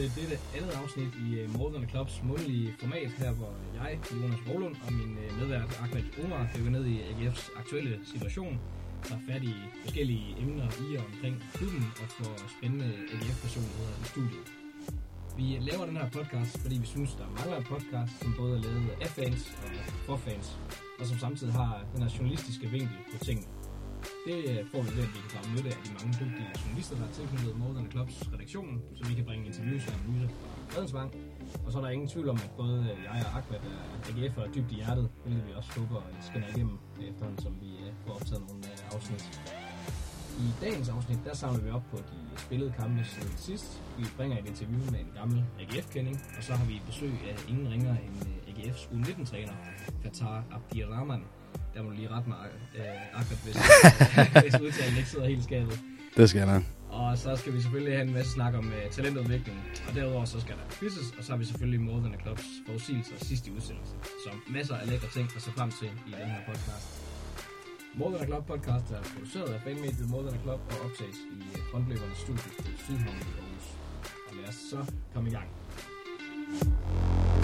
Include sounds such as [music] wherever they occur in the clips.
Til dette andet afsnit i øh, Morgan Clubs månedlige format, her hvor jeg, Jonas Rolund og min øh, medvært Ahmed Omar dykker ned i AGF's aktuelle situation, tager fat i forskellige emner i og omkring klubben og får spændende AGF-personligheder i studiet. Vi laver den her podcast, fordi vi synes, der mangler en podcast, som både er lavet af fans og for fans, og som samtidig har den her journalistiske vinkel på tingene. Det øh, får vi ved, at vi kan drage nytte af de mange dygtige journalister, der er tilknyttet Modern Clubs redaktion, så vi kan bringe interviews og analyser fra Fredensvang. Og så er der ingen tvivl om, at både øh, jeg og Akvat er AGF er dybt i hjertet, hvilket vi også håber skinner igennem efterhånden, som vi øh, får optaget nogle afsnit. I dagens afsnit, der samler vi op på de spillede kampe siden sidst. Vi bringer et interview med en gammel AGF-kending, og så har vi besøg af ingen ringer end AGF's U19-træner, Qatar Abdirahman, der må du lige rette mig, øh, Ahmed, hvis, [laughs] hvis udtalen ikke sidder helt skabet. Det skal jeg nok. Og så skal vi selvfølgelig have en masse snak om uh, talentudvikling. Og derudover så skal der quizzes, og så har vi selvfølgelig More Than a Clubs forudsigelser sidst i udsendelsen. Så masser af lækre ting at se frem til i den her podcast. More Than a Club podcast er produceret af fanmediet More Than a Club og optages i frontløbernes studie på Sydhavn i Aarhus. Og lad os så komme i gang. Yes, og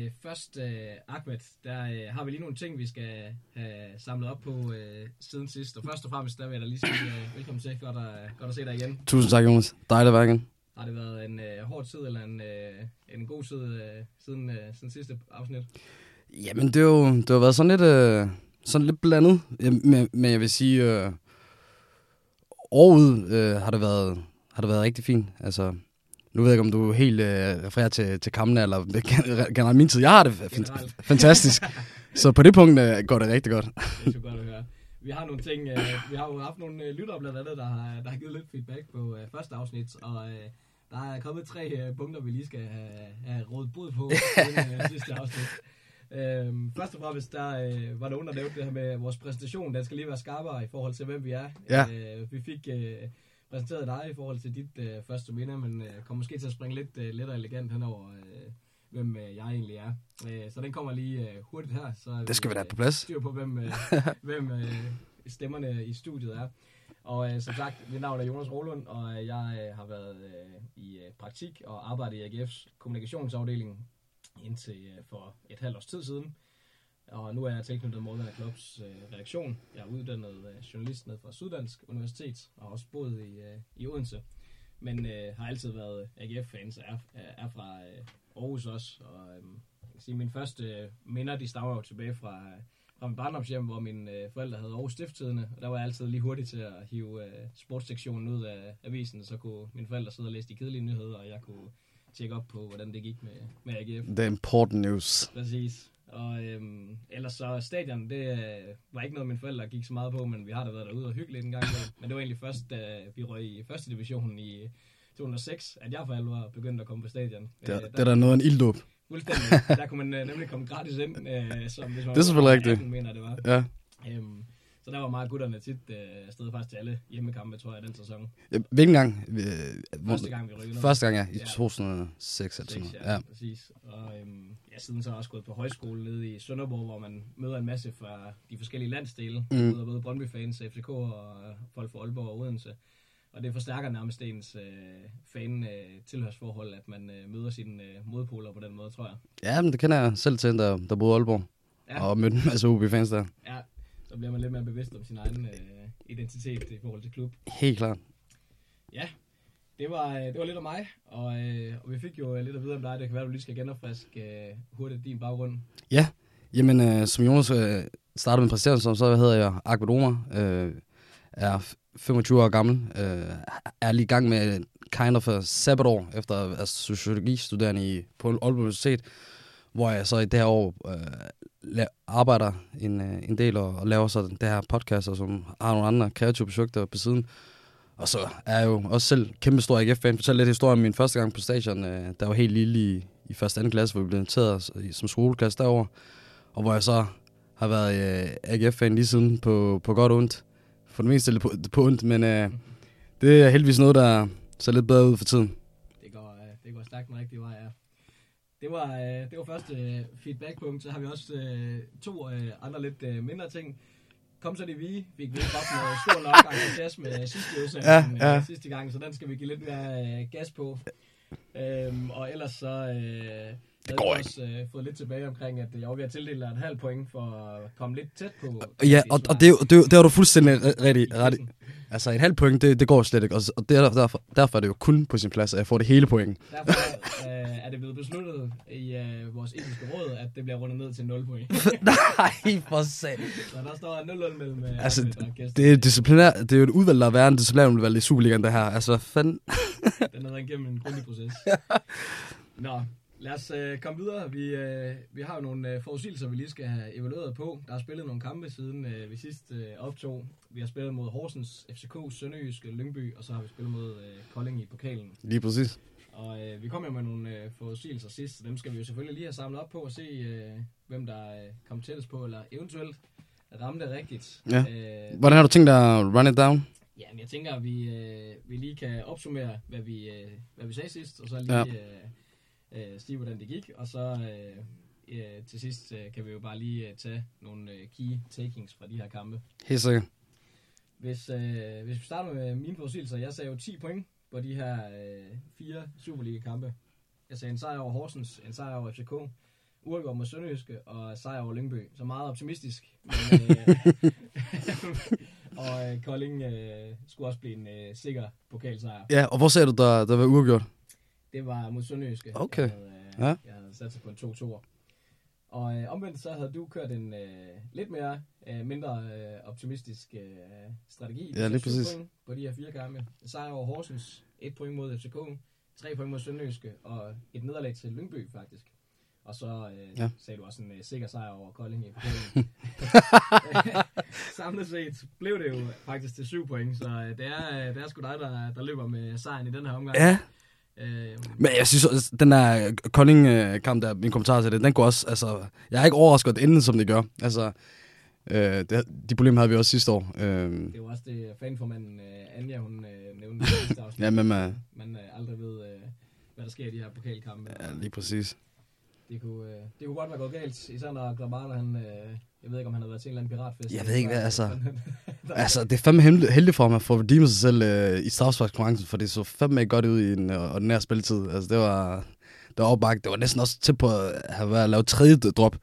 øh, først, øh, Ahmed, der øh, har vi lige nogle ting, vi skal have samlet op på øh, siden sidst. Og først og fremmest, der vil jeg da lige sige øh, velkommen til. Godt at, godt at se dig igen. Tusind tak, Jonas. Dejligt at være igen. Har det været en øh, hård tid, eller en, øh, en god tid øh, siden, øh, siden sidste afsnit? Jamen, det har jo det har været sådan lidt, øh, sådan lidt blandet. Men, men jeg vil sige, øh, året øh, har, det været, har det været rigtig fint. Altså, nu ved jeg ikke, om du helt øh, refererer til, til kampene, eller generelt min tid. Jeg har det fantastisk. Så på det punkt øh, går det rigtig godt. Det er godt at høre. Vi har nogle ting, øh, vi har jo haft nogle øh, lyttere blandt andet, der har, der har givet lidt feedback på øh, første afsnit, og øh, der er kommet tre øh, punkter, vi lige skal have, have rådet bud på i [laughs] øh, sidste afsnit. Øhm, først og fremmest, der øh, var nogen, der nævnte det her med at vores præsentation, den skal lige være skarpere i forhold til, hvem vi er. Ja. Øh, vi fik øh, præsenteret dig i forhold til dit øh, første minde, men øh, kommer måske til at springe lidt øh, let og elegant henover, øh, hvem øh, jeg egentlig er. Øh, så den kommer lige øh, hurtigt her. Så Det skal vi da øh, på plads. styr på, hvem, øh, [laughs] hvem øh, stemmerne i studiet er. Og øh, som sagt, mit navn er Jonas Rolund, og øh, jeg øh, har været øh, i øh, praktik og arbejdet i AGF's kommunikationsafdeling indtil øh, for et halvt års tid siden. Og nu er jeg tilknyttet Morgan Clubs øh, redaktion. Jeg er uddannet øh, journalist ned fra Syddansk Universitet og har også boet i, øh, i Odense. Men øh, har altid været AGF-fans og er, er fra øh, Aarhus også. Og øh, jeg kan sige, mine første øh, minder, de stammer jo tilbage fra, øh, fra min barndomshjem, hvor mine øh, forældre havde Aarhus Stifttidende. Og der var jeg altid lige hurtig til at hive øh, sportssektionen ud af avisen, så kunne mine forældre sidde og læse de kedelige nyheder, og jeg kunne tjekke op på, hvordan det gik med, med AGF. The important news. Præcis. Og øhm, ellers så stadion, det øh, var ikke noget, mine forældre gik så meget på, men vi har da været derude og hyggeligt en gang. men det var egentlig først, da vi røg i første division i 2006, at jeg for alvor begyndte at komme på stadion. Det, er- Øh, det er der noget af en ilddåb. Fuldstændig. Der kunne man øh, nemlig komme gratis ind, øh, som hvis man Det er selvfølgelig rigtigt. 18, mener det var. Ja. Øhm, så der var meget gutterne tit øh, afsted faktisk til alle hjemmekampe, tror jeg, den sæson. Ja, Hvilken gang? Øh, Første gang, vi rykkede. Første gang, ja. I Ja. 2006 eller sådan noget. ja, Ja. præcis. Og øhm, ja, siden så har jeg også gået på højskole nede i Sønderborg, hvor man møder en masse fra de forskellige landsdele. Mm. Møder både Brøndby-fans, FCK og øh, folk fra Aalborg og Odense. Og det forstærker nærmest ens øh, fan-tilhørsforhold, at man øh, møder sine øh, modpoler på den måde, tror jeg. Ja, men det kender jeg selv til, der, der boede i Aalborg. Ja. Og mødte en masse OB-fans der. Ja, så bliver man lidt mere bevidst om sin egen øh, identitet i forhold til klub. Helt klart. Ja, det var, øh, det var lidt om mig, og, øh, og vi fik jo øh, lidt at vide om dig. Det kan være, du lige skal genopfriske øh, hurtigt din baggrund. Ja, jamen øh, som Jonas øh, startede med præstation som, så hedder jeg Ahmed Omar, øh, er 25 år gammel, øh, er lige i gang med kind of a sabbatår efter at være sociologistuderende i, på Aalborg Universitet, hvor jeg så i det her år øh, arbejder en, øh, en del og, og laver så det her podcast, og som har nogle andre kreative projekter på siden. Og så er jeg jo også selv kæmpe stor AGF-fan. Fortæl lidt historie om min første gang på stadion. Øh, der var helt lille i, i første og anden klasse, hvor vi blev inviteret i- som skoleklasse derover og hvor jeg så har været øh, AGF-fan lige siden på, på godt og ondt. For det meste lidt på, på ondt, men øh, det er heldigvis noget, der ser lidt bedre ud for tiden. Det går, øh, det går stærkt den rigtige vej, ja. Det var, øh, det var første øh, feedbackpunkt. Så har vi også øh, to øh, andre lidt øh, mindre ting kom så det vi. Fik vi op med stor nok entusiasme sidste udsendelse Ja, ja, ja. ja. sidste gang, så den skal vi give lidt mere øh, gas på. Øhm, og ellers så øh, vi går også øh, fået lidt tilbage omkring, at jeg var ved at tildele dig et halvt point for at komme lidt tæt på. Ja, og, og det, er det, er det har du fuldstændig rigtig ret i. [laughs] Altså et halvt point, det, det går slet ikke. Og, og det er derfor, derfor er det jo kun på sin plads, at jeg får det hele point. Derfor øh, er det blevet besluttet i øh, vores etiske råd, at det bliver rundet ned til 0 point. [laughs] Nej, for sag. så der står 0-0 mellem øh, Altså, og. Det er, disciplinær, det er jo et udvalg, der er værre end disciplinærudvalg i Superligaen, det her. Altså, fanden? Den har været igennem en grundig proces. [laughs] Nå, lad os øh, komme videre. Vi, øh, vi har jo nogle øh, forudsigelser, vi lige skal have evalueret på. Der er spillet nogle kampe siden øh, vi sidst øh, optog. Vi har spillet mod Horsens, FCK, Sønderjyske, Lyngby, og så har vi spillet mod øh, Kolding i pokalen. Lige præcis. Og øh, vi kom jo med nogle øh, forudsigelser sidst, så dem skal vi jo selvfølgelig lige have samlet op på og se, øh, hvem der øh, kom tættest på, eller eventuelt ramte rigtigt. Ja. Øh, Hvordan har du tænkt dig at run it down? Ja, men jeg tænker, at vi, øh, vi lige kan opsummere, hvad vi, øh, hvad vi sagde sidst, og så lige Ja. øh, øh, sige, hvordan det gik. Og så øh, øh, til sidst øh, kan vi jo bare lige øh, tage nogle øh, key takings fra de her kampe. Helt sikkert. Hvis, øh, hvis vi starter med mine forudsigelser, jeg sagde jo 10 point på de her øh, fire Superliga-kampe. Jeg sagde en sejr over Horsens, en sejr over FCK, uafgjort mod Sønderjyske og sejr over Lyngby. Så meget optimistisk. Men, øh, [laughs] og øh, Kolding øh, skulle også blive en øh, sikker pokalsejr. Ja, og hvor ser du, der, der var uafgjort? Det var mod Sønderjyske. Okay. Jeg havde, øh, Ja. jeg havde sat sig på en 2-2'er. Og øh, omvendt så havde du kørt en øh, lidt mere øh, mindre øh, optimistisk øh, strategi. Ja, lige præcis. Point på de her fire kampe. Sejr over Horsens, et point mod FCK, tre point mod Sønderjyske og et nederlag til Lyngby faktisk. Og så øh, Ja. sagde du også en øh, sikker sejr over Kolding i. [laughs] Samlet set blev det jo faktisk til syv point, så øh, det, er, øh, det er sgu dig, der, der løber med sejren i den her omgang. Ja, Øh, men jeg synes også, den der Kolding-kamp der, min kommentar til det, den går også, altså, jeg er ikke overrasket, at det som det gør. Altså, øh, det, de problemer havde vi også sidste år. Øh, Det jo også det, fanformanden øh, Anja, hun øh, nævnte i sidste [laughs] afsnit. ja, men øh, Man øh, aldrig ved, øh, hvad der sker i de her pokalkampe. ja, lige præcis. Det kunne, øh, det kunne godt være gået galt, især når Gramata, han, øh, jeg ved ikke, om han har været til en eller anden piratfest. Jeg ved ikke, hvad, altså. [laughs] Altså, det er fandme heldig- heldigt for ham at få redeemet sig selv øh, i straffesparkskonkurrencen, for det så fandme ikke godt ud i en øh, ordinær spilletid. Altså, det var, det var opbagt. Det var næsten også til på at have været lavet tredje drop,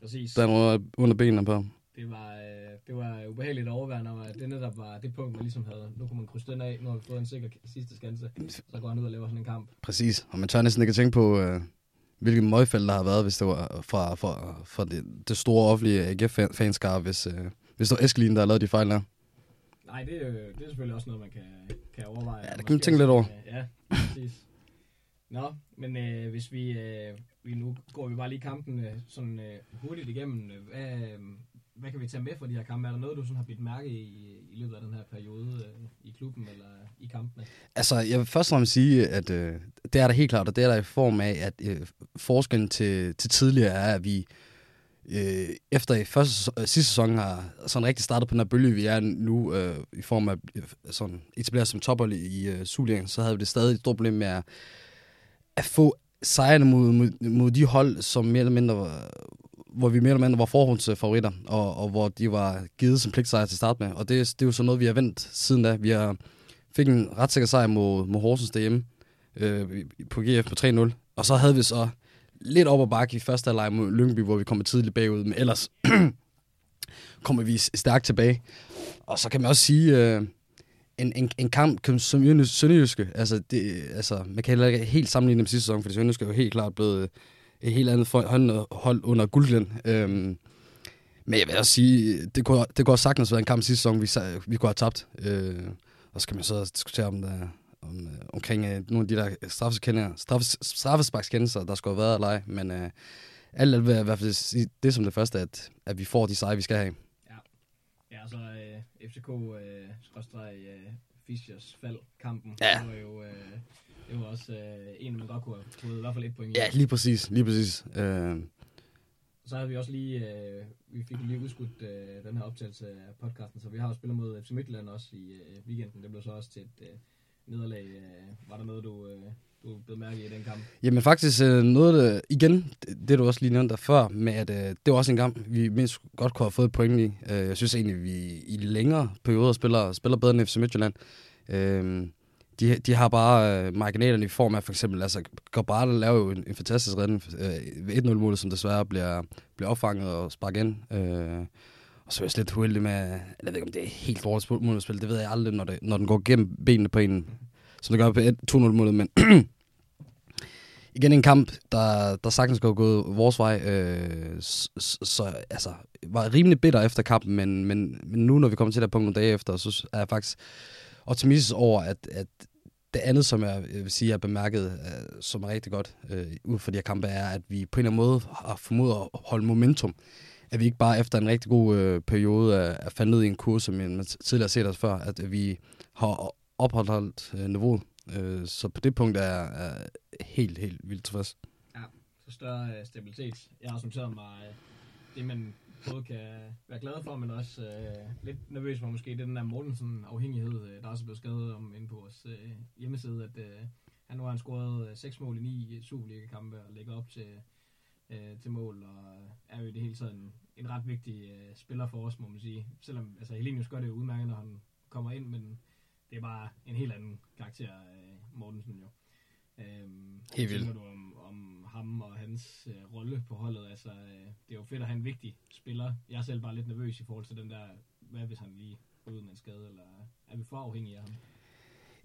Præcis. der var under benene på ham. Det var, øh, det var ubehageligt at overvære, når det netop var det punkt, man ligesom havde. Nu kunne man krydse den af, har vi fået en sikker sidste skanse. Så går han ud og laver sådan en kamp. Præcis. Og man tør næsten ikke at tænke på, øh, hvilket møgfald der har været, hvis det var fra, fra, fra det, det store offentlige AGF-fanskare, hvis, øh, hvis det var Eskelin, der har lavet de fejl der. Nej, det, er jo- det er selvfølgelig også noget, man kan, kan overveje. Ja, det kan man tænke lidt over. øh, Ja, præcis. Nå, men øh, hvis vi, øh, vi nu går vi bare lige kampen øh, sådan øh, hurtigt igennem. øh, Hvad, øh, hvad kan vi tage med fra de her kampe? Er der noget, du sådan har bidt mærke i, i løbet af den her periode øh, i klubben eller i kampene? Altså, jeg vil først og fremmest sige, at øh, det er der helt klart, og det er der i form af, at øh, forskellen til, til tidligere er, at vi øh, efter i første, øh, sidste sæson har sådan rigtig startet på den her bølge, vi er nu øh, i form af øh, sådan etableret som tophold i, i øh, Superligaen, så havde vi det stadig et stort problem med at, at få sejrene mod, mod, mod de hold, som mere eller mindre var, hvor vi mere eller mindre var forhåndsfavoritter, og, og hvor de var givet som pligtsejr til start med. Og det, det er jo sådan noget, vi har vendt siden da. Vi har fik en ret sikker sejr mod, mod Horsens derhjemme øh, på GF på 3-0. Og så havde vi så lidt op og bakke i første halvleg mod Lyngby, hvor vi kom tidligt bagud, men ellers [clears throat] kommer vi stærkt tilbage. Og så kan man også sige, øh, en, en, en kamp som Sønderjyske, altså, det, altså man kan heller ikke helt sammenligne med sidste sæson, for Sønderjyske er jo helt klart blevet et helt andet hold, under guldglæn. Øhm, men jeg vil også sige, det kunne, det kunne sagtens være en kamp sidste sæson, vi, vi kunne have tabt. Øh, og så kan man så diskutere om, der, om øh, omkring øh, nogle af de der straffes, straffesparkskendelser, der skulle have været eller ej. Men øh, alt alt vil jeg i hvert fald sige det som det første, at, at vi får de sejre, vi skal have. Ja, altså øh, FCK øh, øh, Fischers fald kampen. Ja. Det var jo øh, det var også øh, en, man godt kunne have fået i hvert fald et point i. Ja, lige præcis, lige præcis. Øh, Så havde vi også lige, øh, vi fik lige udskudt øh, den her optagelse af podcasten, så vi har jo spillet mod FC Midtjylland også i øh, weekenden. Det blev så også til et øh, nederlag. Øh, var der noget, du, øh, du blev mærke i den kamp? Jamen faktisk øh, noget, igen, det, du også lige nævnte der før, med at øh, det var også en kamp, vi mindst godt kunne have fået et point i. Øh, jeg synes egentlig, vi i længere perioder spiller, spiller bedre end FC Midtjylland. Øh, de, de har bare øh, marginalerne i form af for eksempel, altså Gabriel laver jo en, en fantastisk redning øh, 1-0-målet, som desværre bliver, bliver opfanget og sparket ind. Øh, og så er jeg slet uheldig med, jeg ved ikke om det er helt dårligt målspil, det ved jeg aldrig, når, det, når den går gennem benene på en, som det gør på 2-0-målet, men [clears throat] igen en kamp, der, der sagtens går gået vores vej, øh, så, så altså, var rimelig bitter efter kampen, men, men, men nu, når vi kommer til det punkt nogle dage efter, så er jeg faktisk optimistisk over, at, at det andet, som jeg vil sige, jeg har bemærket, som er rigtig godt øh, ud for de her kampe, er, at vi på en eller anden måde har formået at holde momentum. At vi ikke bare efter en rigtig god øh, periode er, er faldet ned i en kurs, som man tidligere har set os før, at vi har opholdt øh, niveauet. Øh, så på det punkt er jeg helt, helt vildt tilfreds. Ja, så større øh, stabilitet. Jeg har også noteret mig, øh, det man både kan være glad for, men også øh, lidt nervøs for måske, det er den der Mortensen afhængighed, øh, der også er blevet skrevet om inde på vores øh, hjemmeside, at øh, han nu har han scoret øh, 6 mål i 9 Superliga-kampe og lægger op til, øh, til mål, og er jo i det hele taget en, en ret vigtig øh, spiller for os, må man sige. Selvom altså, Helenius gør det jo udmærket, når han kommer ind, men det er bare en helt anden karakter, øh, Mortensen jo. Øhm, Helt vildt. du om, om ham og hans øh, rolle på holdet? Altså, øh, det er jo fedt at have en vigtig spiller. Jeg er selv bare lidt nervøs i forhold til den der, hvad hvis han lige går ud med en skade, eller øh, er vi for afhængige af ham?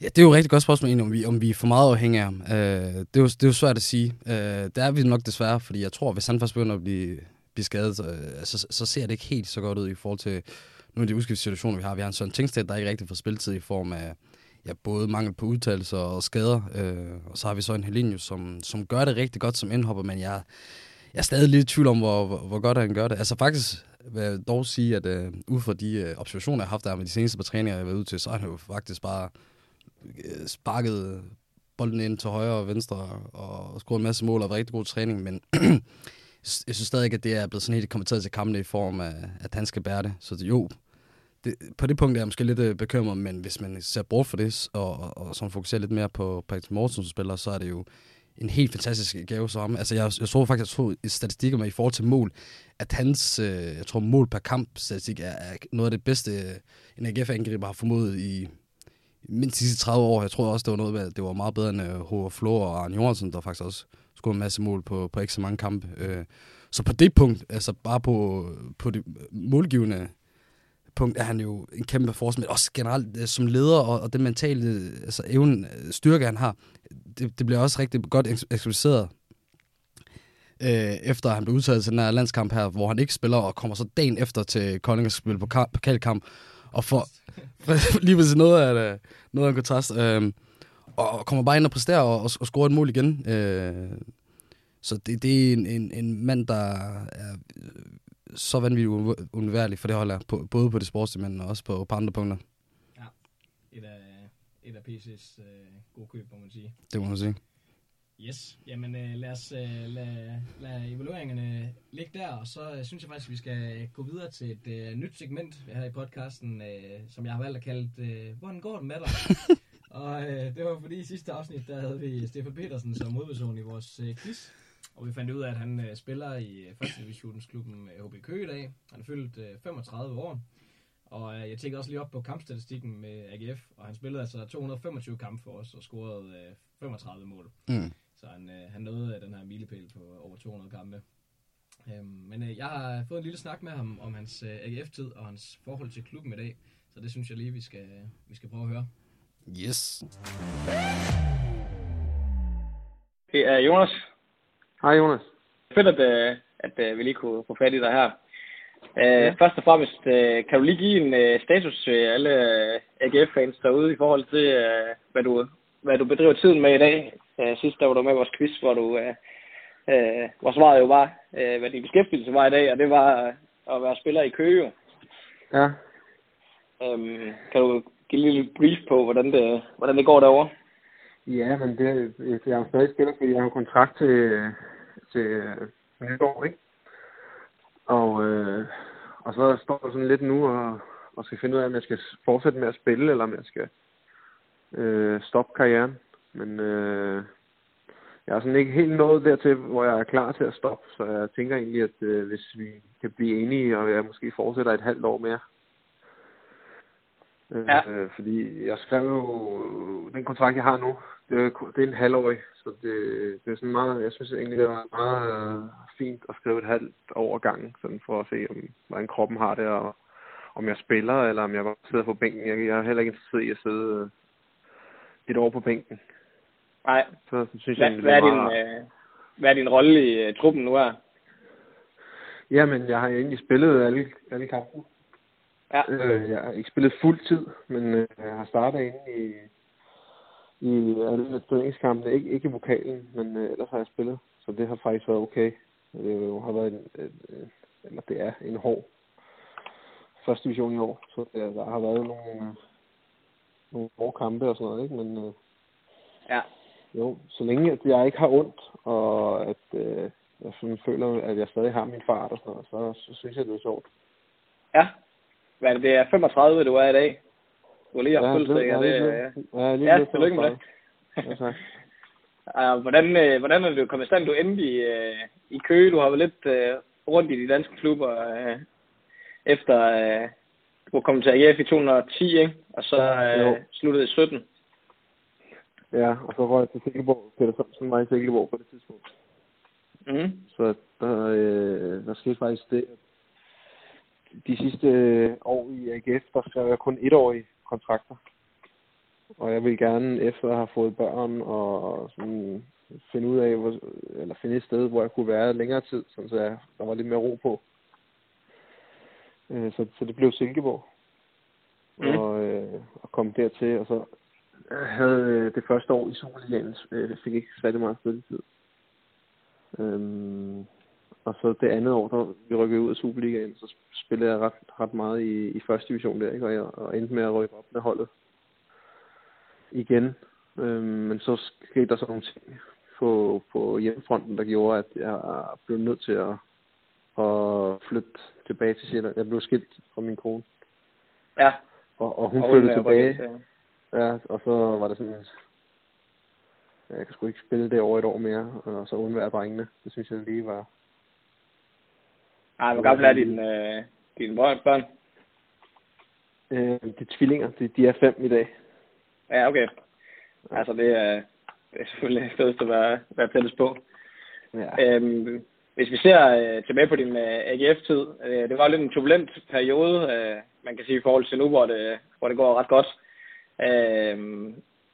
Ja, det er jo et rigtig godt spørgsmål, om vi, om vi er for meget afhængige af ham. Øh, det, er jo, det er jo svært at sige. Øh, det er vi nok desværre, fordi jeg tror, hvis han først begynder at blive, blive skadet, så, øh, så, så ser det ikke helt så godt ud i forhold til nogle af de udskiftssituationer, vi har. Vi har en sådan Tingsted, der ikke rigtig får spilletid i form af ja, både mangel på udtalelser og skader. Øh, og så har vi så en Helinius, som, som gør det rigtig godt som indhopper, men jeg, jeg er stadig lidt i tvivl om, hvor, hvor, hvor godt han gør det. Altså faktisk vil jeg dog sige, at øh, ud fra de øh, observationer, jeg har haft der med de seneste par træninger, jeg har været ud til, så har han jo faktisk bare øh, sparket bolden ind til højre og venstre og, og scoret en masse mål og været rigtig god træning, men [clears throat] jeg synes stadig ikke, at det er blevet sådan helt kommenteret til kampene i form af, at han skal bære det. Så det, jo, det, på det punkt er jeg måske lidt øh, bekymret, men hvis man ser bort for det, og, og, og som fokuserer lidt mere på Patrick Morten som spiller, så er det jo en helt fantastisk gave som Altså, jeg, jeg tror faktisk, jeg tror i statistikker med i forhold til mål, at hans, øh, jeg tror, mål per kamp statistik er, er noget af det bedste, øh, en AGF-angriber har formået i mindst de sidste 30 år. Jeg tror også, det var noget med, det var meget bedre end øh, H. Flor og Arne Johansen, der faktisk også skulle en masse mål på, på ikke så mange kampe. Øh, så på det punkt, altså bare på, på det målgivende punkt er han jo en kæmpe force, men også generelt øh, som leder og, og det mentale øh, altså evnen, øh, styrke, han har, det, det bliver også rigtig godt ekspliceret øh, efter han blev udtaget til den her landskamp her, hvor han ikke spiller og kommer så dagen efter til Kolding og spille på pokalkamp og får [laughs] lige præcis noget af, det, noget af en kontrast. Øh, og kommer bare ind og præsterer og, og, og scorer et mål igen. Øh, så det, det er en, en, en mand, der er så vanvittigt undværlig for det hold på, både på det sportslige, men også på, på andre punkter. Ja, et af, et af PC's øh, gode køb, må man sige. Det må man sige. Yes, jamen øh, lad os øh, lad, lad evalueringerne ligge der, og så øh, synes jeg faktisk, at vi skal gå videre til et øh, nyt segment her i podcasten, øh, som jeg har valgt at kalde, øh, Hvordan går det med dig? [laughs] og øh, det var fordi i sidste afsnit, der havde vi Stefan Petersen som modperson i vores øh, quiz. Og vi fandt ud af, at han øh, spiller i øh, første divisionsklubben øh, HB Køge i dag. Han er fyldt øh, 35 år. Og øh, jeg tænkte også lige op på kampstatistikken med AGF, og han spillede altså 225 kampe for os og scorede øh, 35 mål. Mm. Så han, øh, han nåede øh, den her milepæl på over 200 kampe. Øhm, men øh, jeg har fået en lille snak med ham om hans øh, AGF-tid og hans forhold til klubben i dag. Så det synes jeg lige, vi skal, vi skal prøve at høre. Yes. Det er Jonas. Hej Jonas. Fedt, at, øh, at, øh, vi lige kunne få fat i dig her. Øh, ja. Først og fremmest, kan du lige give en status til alle AGF-fans derude i forhold til, hvad du, hvad du bedriver tiden med i dag? Sidst der var du med i vores quiz, hvor du hvor svaret jo var, hvad din beskæftigelse var i dag, og det var at være spiller i Køge. Ja. Øhm, kan du give en lille brief på, hvordan det, hvordan det går derovre? Ja, men det, jeg er jo stadig spiller, fordi jeg har kontrakt til, til næste år, ikke? Og, øh, og så står jeg sådan lidt nu og, og skal finde ud af, om jeg skal fortsætte med at spille, eller om jeg skal øh, stoppe karrieren. Men øh, jeg er sådan ikke helt nået dertil, hvor jeg er klar til at stoppe. Så jeg tænker egentlig, at øh, hvis vi kan blive enige, og jeg måske fortsætter et halvt år mere. Øh, Ja. øh, fordi jeg skrev jo, den kontrakt, jeg har nu, det er, det er en halvårig. Så det, det er sådan meget, jeg synes egentlig, det var meget øh, fint at skrive et halvt år gangen, sådan for at se, om, hvordan kroppen har det, og om jeg spiller, eller om jeg bare sidder på bænken. Jeg, jeg er heller ikke interesseret i at sidde øh, et år på bænken. Nej. Så, så synes Hvad, jeg, hvad, er din, meget... øh, hvad er din rolle i øh, truppen nu her? Jamen, jeg har egentlig spillet alle, alle kampe. Ja. Øh, jeg har ikke spillet fuld tid, men øh, jeg har startet inde i, i alle træningskampene. Ikke, ikke i vokalen, men øh, ellers har jeg spillet. Så det har faktisk været okay. Det jo har været en, en, en eller det er en hård første division i år. Så der, der har været nogle, nogle hårde kampe og sådan noget, ikke? Men øh, Ja. jo, så længe at jeg ikke har ondt, og at øh, jeg sådan føler, at jeg stadig har min fart og sådan noget, så, så synes jeg, det er sjovt. Ja. Hvad er det? Det er 35, du er i dag. Har lige haft fødselsdag, og det, ja, ja, lige ja, tillykke med det. 35. Ja, tak. Uh, [laughs] hvordan, øh, hvordan er det kommet i stand, du endte i, øh, i Køge? Du har været lidt øh, rundt i de danske klubber øh, efter øh, du kom til AGF i 2010, ikke? Og så Jo. øh, sluttede i 17. Ja, og så røg jeg til Silkeborg. Peter Sørensen var i Silkeborg på det tidspunkt. Mm. Så der, øh, der skete faktisk det, de sidste øh, år i AGF, der skrev jeg kun etårige kontrakter. Og jeg vil gerne, efter at have fået børn, og sådan finde ud af, hvor, eller finde et sted, hvor jeg kunne være længere tid, sådan så jeg, der var lidt mere ro på. Øh, så, så det blev Silkeborg. Mm. Og, øh, og kom dertil, og så havde øh, det første år i Superligaen, øh, fik ikke særlig meget spilletid. Øhm, og så det andet år, da vi rykkede ud af Superligaen, så spillede jeg ret, ret meget i, i første division der, ikke? Og, jeg, og endte med at rykke op med holdet igen. Øhm, men så skete der så nogle ting på, på hjemmefronten, der gjorde, at jeg blev nødt til at, at flytte tilbage til Sjælland. Jeg blev skilt fra min kone, Ja. og, og hun Og flyttede tilbage. rykket til- Ja, og så var det sådan, ja, jeg kan sgu ikke spille det over et år mere, og så undvære drengene. Det synes jeg lige var, Ej, hvor gammel er dine, øh, dine børn? børn? øh, de tvillinger, de, de er fem i dag. Ja, okay. Altså, det er, det er selvfølgelig fedest at være, være tættest på. Ja. Øhm, hvis vi ser øh, tilbage på din øh, AGF-tid, øh, det var lidt en turbulent periode, øh, man kan sige i forhold til nu, hvor det, hvor det går ret godt. Øh,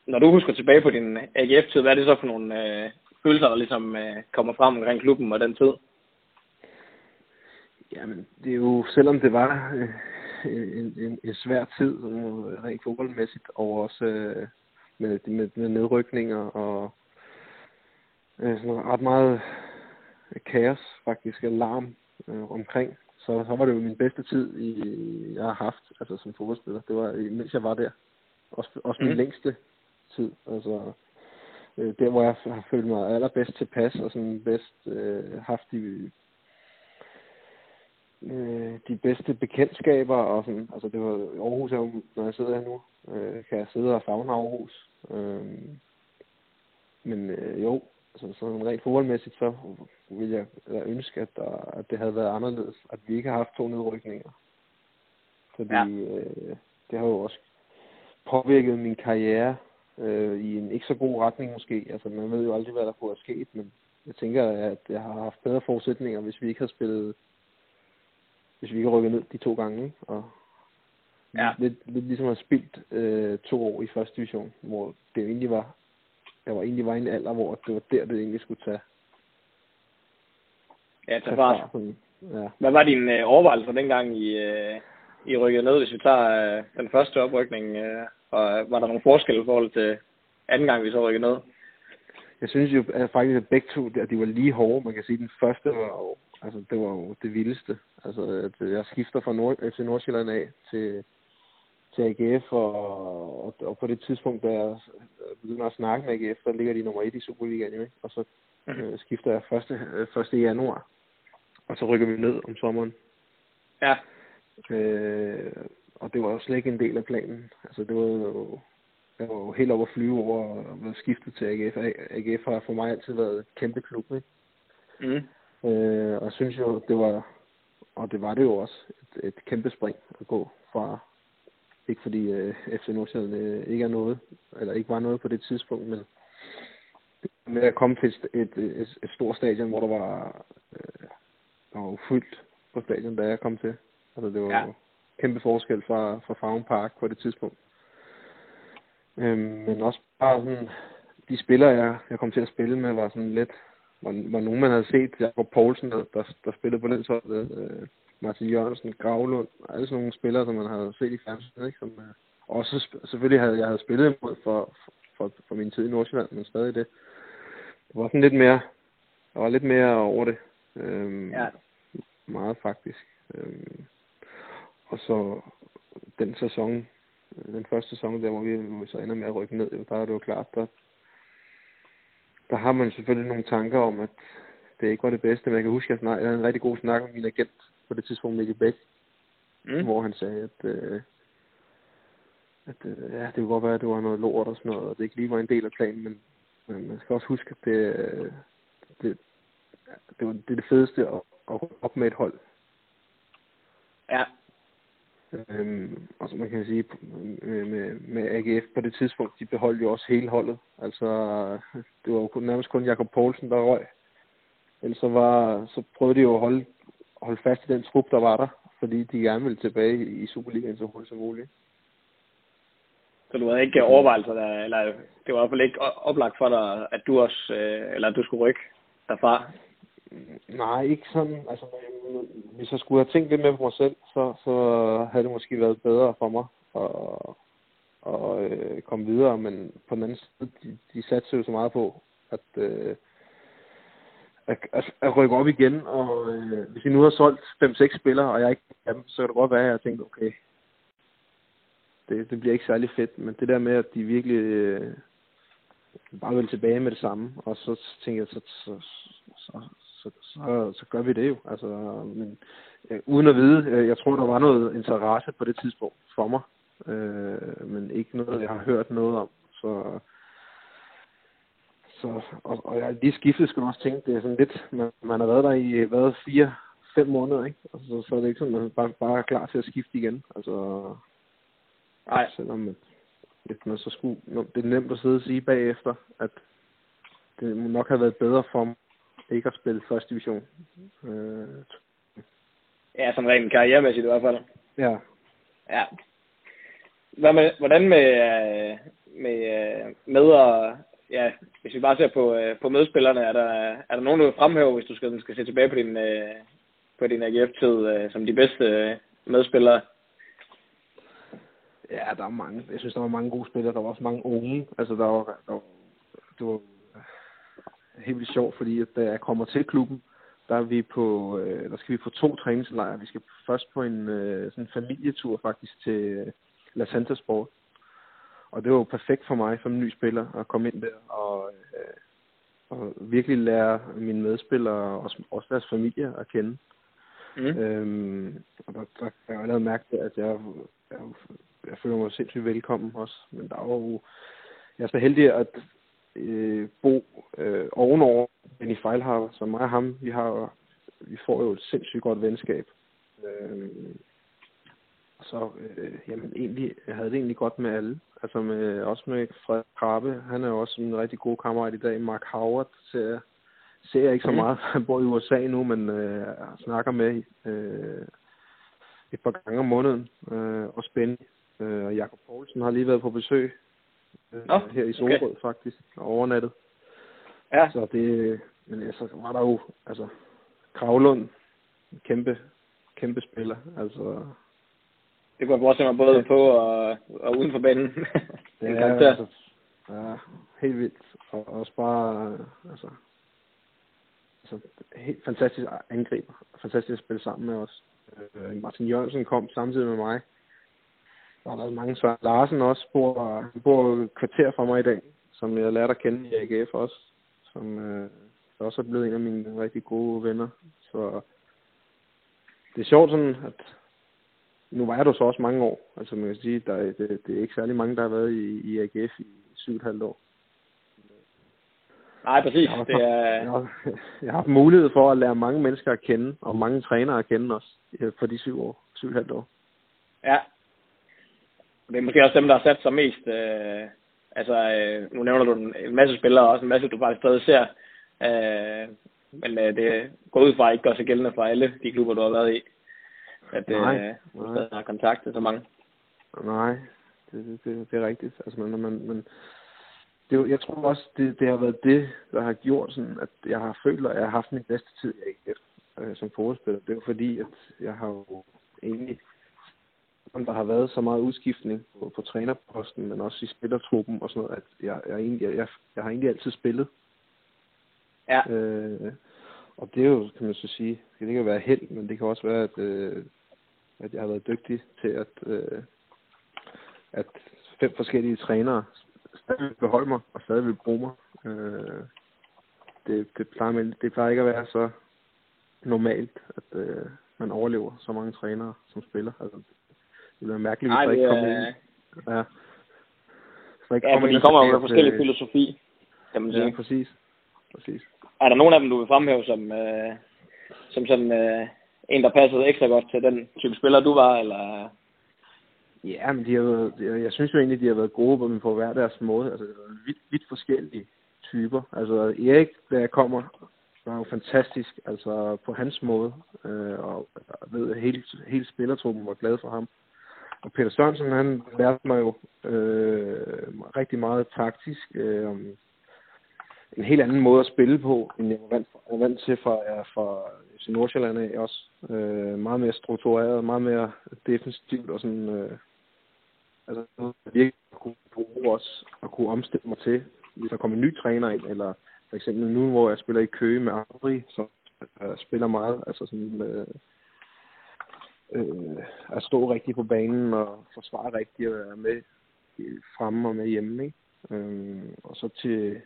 når du husker tilbage på din AGF-tid, hvad er det så for nogle øh, følelser, der ligesom øh, kommer frem omkring klubben og den tid? Jamen, det er jo, selvom det var øh, en, en, en svær tid, øh, rent fodboldmæssigt, og også øh, med, med, med nedrykninger og øh, sådan ret meget kaos, faktisk, alarm øh, omkring, så, så var det jo min bedste tid, i, jeg har haft altså som fodboldspiller. Det var, mens jeg var der. Også, også min Mhm. længste tid. Altså, øh, der, hvor jeg har følt mig allerbedst tilpas, og sådan bedst øh, haft de øh, de bedste bekendtskaber og sådan, altså det var Aarhus er jo, når jeg sidder her nu, øh, kan jeg sidde og savne Aarhus. Øh, men øh, jo, altså sådan rent fodboldmæssigt, så vil jeg jeg ønske, at, der, at det havde været anderledes, at vi ikke har haft to nedrykninger. Fordi Ja. ja. øh, det har jo også påvirket min karriere øh, i en ikke så god retning måske. Altså man ved jo aldrig, hvad der kunne have sket, men jeg tænker, at jeg har haft bedre forudsætninger, hvis vi ikke havde spillet hvis vi ikke har rykket ned de to gange, ikke? Og Ja. lidt, lidt ligesom at have spildt øh, to år i første division, hvor det jo egentlig var, jeg var egentlig var i en alder, hvor det var der, det egentlig skulle tage, Ja, tage fart. Ja. Hvad var dine øh, overvejelser dengang I, øh, I rykkede ned, hvis vi tager øh, den første oprykning? Øh, og var der nogle forskelle i forhold til anden gang, vi så rykkede ned? Jeg synes jo at faktisk, at begge to, at de var lige hårde. Man kan sige, at den første var jo, altså, det var jo det vildeste. Altså, at jeg skifter fra Nord, FC Nordsjælland af til, til AGF, og, og, og, på det tidspunkt, da jeg begynder at snakke med AGF, der ligger de nummer et i Superligaen, jo, ikke? og så øh, skifter jeg 1. 1. januar, og så rykker vi ned om sommeren. Ja, Øh, og det var jo slet ikke en del af planen. Altså, det var jo, jeg var jo helt over at flyve over og skiftet til AGF. AGF har for mig altid været et kæmpe klub, ikke? Mm. Øh, og jeg synes jo, det var, og det var det jo også, et, et kæmpe spring at gå fra, ikke fordi øh, FC Nordsjælland øh, ikke er noget, eller ikke var noget på det tidspunkt, men med at komme til et, et, et, et stort stadion, hvor der var, øh, der var fyldt på stadion, da jeg kom til. Altså det var ja. kæmpe forskel fra, fra Farm Park på det tidspunkt. Øhm, men også bare sådan, de spillere, jeg, jeg kom til at spille med, var sådan lidt, var, var nogen, man havde set. Jakob Poulsen, der, der, der spillede på den hold. Øh, Martin Jørgensen, Gravlund, alle sådan nogle spillere, som man havde set i fjernsynet, ikke? Som, øh, også selvfølgelig havde jeg havde spillet imod for, for, for min tid i Nordsjælland, men stadig det. Det var sådan lidt mere, der var lidt mere over det. Øhm, ja. Meget faktisk. Øhm, og så den sæson, den første sæson, der hvor vi, hvor vi så ender med at rykke ned, der er det jo klart, der, der har man selvfølgelig nogle tanker om, at det ikke var det bedste. Men jeg kan huske, at jeg havde en rigtig god snak med min agent på det tidspunkt, Mikkel Bæk, mm. hvor han sagde, at, øh, at øh, ja, det kunne godt være, at det var noget lort og sådan noget, og det ikke lige var en del af planen, men, men man skal også huske, at det, øh, det, det, var, det er det fedeste at, at op med et hold. Ja, Øhm, og så man kan sige, med, med, med AGF på det tidspunkt, de beholdt jo også hele holdet. Altså, det var jo kun, nærmest kun Jakob Poulsen, der røg. Ellers så, var, så prøvede de jo at holde, holde fast i den trup, der var der, fordi de gerne ville tilbage i Superligaen så hurtigt som muligt. Så du havde ikke overvejelser der, eller det var i hvert fald ikke oplagt for dig, at du også, øh, eller at du skulle rykke derfra? Nej, ikke sådan. Altså, hvis jeg skulle have tænkt lidt mere på mig selv, så, så havde det måske været bedre for mig at, at øh, komme videre. Men på den anden side, de, de satte jo så meget på, at, øh, at, at, at rykke op igen. Og øh, hvis I nu har solgt 5-6 spillere, og jeg ikke er dem, så kan det godt være, at jeg tænkte, okay, det, det bliver ikke særlig fedt. Men det der med, at de virkelig øh, bare ville tilbage med det samme, og så tænker jeg, så, så, så, så, så, så gør vi det jo. Altså, men, øh, uden at vide, øh, jeg tror, der var noget interesse på det tidspunkt for mig, øh, men ikke noget, jeg har hørt noget om. Så, så og, og jeg lige skiftet skal også tænke, det er sådan lidt, man, man har været der i været fire, fem måneder, ikke? Altså, så, så er det ikke sådan, at man bare, bare er klar til at skifte igen. Altså, Nej. Selvom hvis man så skulle, det er nemt at sidde og sige bagefter, at det må nok have været bedre for mig ikke at spille første division. Øh, ja, som rent karrieremæssigt i hvert fald. Ja. Ja. Hvad med, hvordan med, øh, med, øh, med og, ja, hvis vi bare ser på, øh, på medspillerne, er der, er der nogen, du vil fremhæve, hvis du skal, skal se tilbage på din, på din AGF-tid som de bedste medspillere? Ja, der er mange. Jeg synes, der var mange gode spillere. Der var også mange unge. Altså, der var, der var, det var helt vildt sjovt, fordi at da jeg kommer til klubben, der, er vi på, øh, der skal vi på to træningslejre. Vi skal først på en øh, sådan familietur faktisk til øh, La Santa Sport. Og det var jo perfekt for mig som ny spiller at komme ind der og, øh, og virkelig lære mine medspillere og også, deres familie at kende. Mm. Øhm, og der, der kan jeg allerede mærke, at jeg, jeg, jeg føler mig sindssygt velkommen også. Men der er jo, jeg er så heldig, at øh, bo øh, ovenover Benny Feilhaber, så mig og ham, vi har vi får jo et sindssygt godt venskab. Øh, så øh, jamen, egentlig, jeg havde det egentlig godt med alle. Altså med, også med Fred Krabbe. Han er jo også en rigtig god kammerat i dag. Mark Howard ser, ser jeg ikke så meget. [laughs] Han bor i USA nu, men øh, jeg snakker med øh, et par gange om måneden. Øh, og Benny. Øh, og Jakob Poulsen har lige været på besøg øh, Nå, her i Solrød okay. faktisk, og overnattet. Ja. Så det, men så var der jo, altså, Kravlund, kæmpe, kæmpe spiller, altså. Det kunne jeg forestille mig både ja. på og, og uden for banen. [laughs] det er, altså, ja, helt vildt. Og også bare, altså, altså helt fantastisk angriber. Fantastisk at spille sammen med os. Øh, Martin Jørgensen kom samtidig med mig. Der er der mange Søren Larsen også bor, han bor et kvarter fra mig i dag, som jeg lærte at kende i AGF også, som øh, også er blevet en af mine rigtig gode venner. Så det er sjovt sådan, at nu var jeg der så også mange år. Altså man kan sige, der, er, det, det er ikke særlig mange, der har været i, i AGF i syv og et halvt år. Nej, præcis. Jeg har, det er... jeg, har, jeg har haft mulighed for at lære mange mennesker at kende, og mange trænere at kende også, for de syv år, syv og et halvt år. Ja. Det er måske også dem, der har sat sig mest. Øh, altså, øh, nu nævner du en, en masse spillere, og også en masse, du faktisk stadig ser. Øh, men øh, det går ud fra, at ikke gør sig gældende for alle de klubber, du har været i. At Nej, øh, du nej. stadig har kontakt til så mange. Nej, det, det, det, det er rigtigt. Altså, man, man, man, det, jeg tror også, det, det har været det, der har gjort sådan, at jeg har følt, at jeg har haft min bedste tid i AGF øh, som fodboldspiller. Det er jo fordi, at jeg har jo egentlig, om der har været så meget udskiftning på, på trænerposten, men også i spillertruppen og sådan noget, at jeg, jeg, egentlig, jeg, jeg, jeg har egentlig altid spillet. Ja. Øh, og det er jo, kan man så sige, det kan være held, men det kan også være, at, øh, at jeg har været dygtig til at, øh, at fem forskellige trænere stadig vil beholde mig og stadig vil bruge mig. Øh, det, det, plejer, men det plejer ikke at være så normalt, at øh, man overlever så mange trænere som spiller. Altså, det ville være mærkeligt, hvis Nej, der ikke kom en. Ja. Der ikke Ja, for de der kommer jo med forskellige øh, filosofi, kan man sige. Ja, præcis. præcis. Er der nogen af dem, du vil fremhæve som, øh, som sådan øh, en, der passede ekstra godt til den type spiller, du var? Eller... Ja, men de har været, jeg, synes jo egentlig, de har været gode på hver deres måde. Altså, vidt, vidt forskellige typer. Altså, Erik, da jeg kommer, var jo fantastisk, altså på hans måde. Øh, og jeg ved, at hele, hele spillertruppen var glad for ham. Og Peter Sørensen, han lærte mig jo øh, rigtig meget taktisk øh, en helt anden måde at spille på, end jeg var vant, var vant til fra, ja, fra FC Nordsjælland af også. Øh, meget mere struktureret, meget mere defensivt og sådan... Øh, altså noget, jeg virkelig kunne bruge også og kunne omstille mig til, hvis der kommer en ny træner ind, eller for eksempel nu, hvor jeg spiller i Køge med Abri, som øh, spiller meget, altså sådan, øh, øh, at stå rigtigt på banen og forsvare rigtigt og være med fremme og med hjemme, ikke? Øh, og så til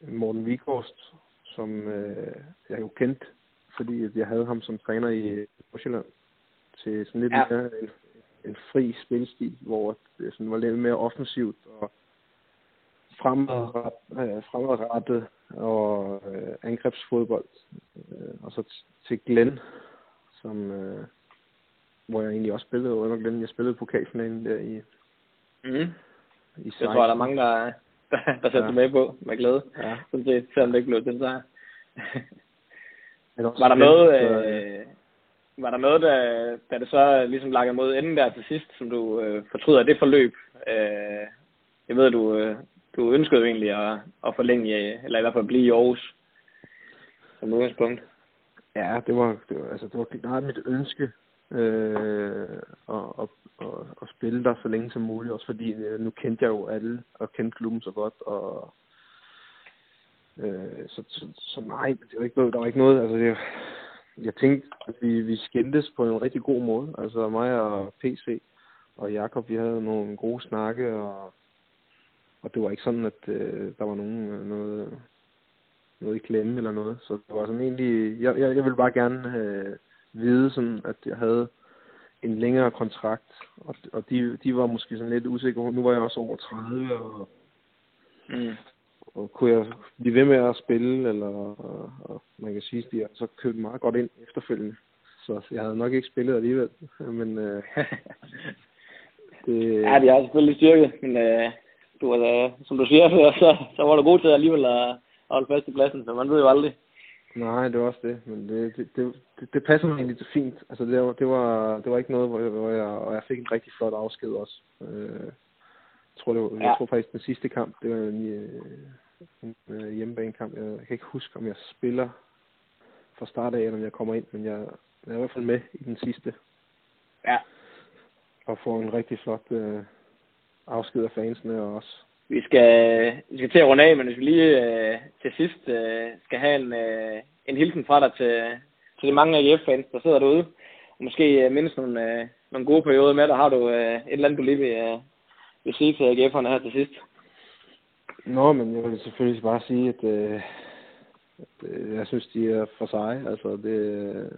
Morten Vikhorst, som øh, jeg jo kendte, fordi jeg havde ham som træner i Nordsjælland, til sådan lidt Ja. mere en, en fri spilstil, hvor det sådan var lidt mere offensivt og fremad, øh, fremadrettet og øh, angrebsfodbold. Øh, og så til Glenn, som, øh, hvor jeg egentlig også spillede under Glenn. Jeg spillede pokalfinalen der i, Mm. i Det tror jeg, der er mange, der, der, der sætter Ja. med på med glæde. Ja. Sådan set, selvom det ikke blev den sejr. Var der noget, øh, var der noget, da, da det så ligesom lakkede mod enden der til sidst, som du øh, fortryder af det forløb? Øh, jeg ved, du, øh, du ønskede jo egentlig at, at forlænge, eller i hvert fald blive i Aarhus som udgangspunkt. Ja, det var, det var, altså, det var klart mit ønske øh, og, og, og, og spille der så længe som muligt, også fordi øh, nu kendte jeg jo alle, og kendte klubben så godt, og øh, så, så, så nej, det var ikke noget, der var ikke noget, altså det, jeg tænkte, at vi, vi skændtes på en rigtig god måde, altså mig og PC og Jakob, vi havde nogle gode snakke, og, og det var ikke sådan, at øh, der var nogen, øh, noget, noget i klemme eller noget. Så det var sådan egentlig, jeg, jeg, jeg ville bare gerne øh, vide sådan, at jeg havde en længere kontrakt, og, og de, de var måske sådan lidt usikre. Nu var jeg også over 30, og, Mm. og kunne jeg blive ved med at spille, eller og, og man kan sige, at de har så købt meget godt ind efterfølgende. Så jeg havde nok ikke spillet alligevel, men øh, [laughs] det, ja, de har selvfølgelig styrke, men øh, du, altså, som du siger [laughs] så, så var du god til alligevel at, at holde fast i pladsen, så man ved jo aldrig. Nej, det var også det, men det, det, det, det, det passer mig egentlig fint. Altså, det var, det var, det var ikke noget, hvor jeg, hvor jeg, og jeg fik en rigtig flot afsked også. Øh, jeg tror, det var, Ja. jeg tror faktisk, den sidste kamp, det var en, øh, en, en hjemmebanekamp. Jeg, jeg kan ikke huske, om jeg spiller fra start af, eller om jeg kommer ind, men jeg, jeg er i hvert fald med i den sidste, Ja, og får en rigtig flot øh, afsked af fansene og også vi skal, vi skal til at runde af, men hvis vi lige øh, til sidst øh, skal have en, øh, en hilsen fra dig til, til de mange AGF-fans, der sidder derude, og måske øh, mindes nogle, øh, nogle gode perioder med, der har du øh, et eller andet, du lige vil, øh, vil sige til AGF'erne her til sidst. Nå, men jeg vil selvfølgelig bare sige, at, øh, at øh, jeg synes, de er for seje. Altså, det, øh,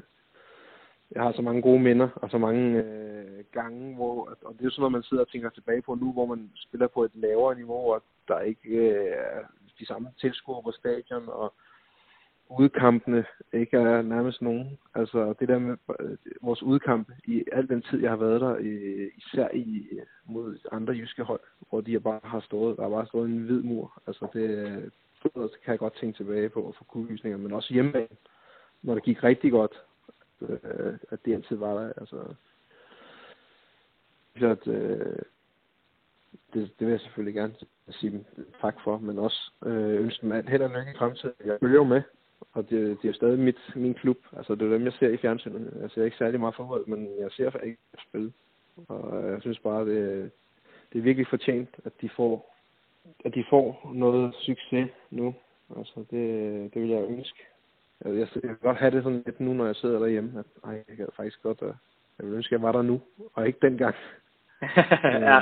jeg har så mange gode minder og så mange øh, Øh, gange, hvor, og det er jo sådan noget, man sidder og tænker tilbage på nu, hvor man spiller på et lavere niveau, og der ikke øh, er de samme tilskuere på stadion, og udkampene ikke er nærmest nogen. Altså det der med øh, vores udkamp i al den tid, jeg har været der, øh, især i, mod andre jyske hold, hvor de bare har stået, der har bare stået en hvid mur. Altså det, det kan jeg godt tænke tilbage på for kuldlysninger, men også hjemme, når det gik rigtig godt, øh, at det altid var der. Altså, at, øh, det, det vil jeg selvfølgelig gerne sige dem tak for, men også øh, ønske dem alt held og lykke i fremtiden. Jeg følger jo med, og det, de er stadig mit, min klub. Altså, det er dem, jeg ser i fjernsynet. Jeg ser ikke særlig meget forhold, men jeg ser faktisk ikke spille. Og øh, jeg synes bare, det, det er virkelig fortjent, at de får, at de får noget succes nu. Altså, det, det vil jeg ønske. Jeg, jeg, jeg vil godt have det sådan lidt nu, når jeg sidder derhjemme, at ej, jeg kan faktisk godt, at jeg vil ønske, at jeg var der nu, og ikke dengang. [laughs] ja,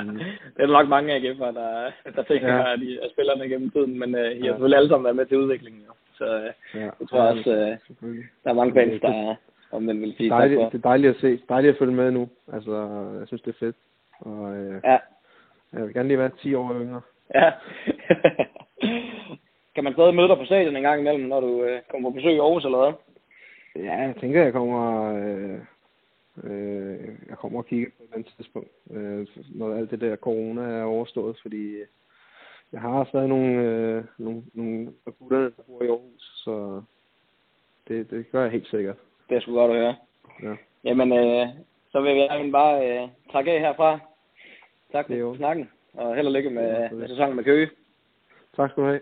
det er nok mange AGF'er, der, der tænker, ja. at de er spillerne gennem tiden, men uh, I har ja. selvfølgelig alle sammen været med til udviklingen. Jo. Så uh, ja, jeg tror ja, også, uh, der er mange fans, der om man vil sige dejligt, Det er dejligt at se, dejligt at følge med nu. Altså, jeg synes, det er fedt. Og, uh, ja. Jeg vil gerne lige være 10 år yngre. Ja. [laughs] kan man stadig møde dig på stadion en gang imellem, når du uh, kommer på besøg i Aarhus eller hvad? Ja, jeg tænker, jeg kommer... Uh, Øh, jeg kommer og kigger på et andet tidspunkt, øh, når alt det der corona er overstået, fordi jeg har stadig nogle, øh, nogle, nogle gutter, der bor i Aarhus, så det, det gør jeg helt sikkert. Det er sgu godt at høre. Ja. Jamen, øh, så vil jeg bare øh, takke af herfra. Tak for snakken, og held og lykke med, ja, med sæsonen med Køge. Tak skal du have.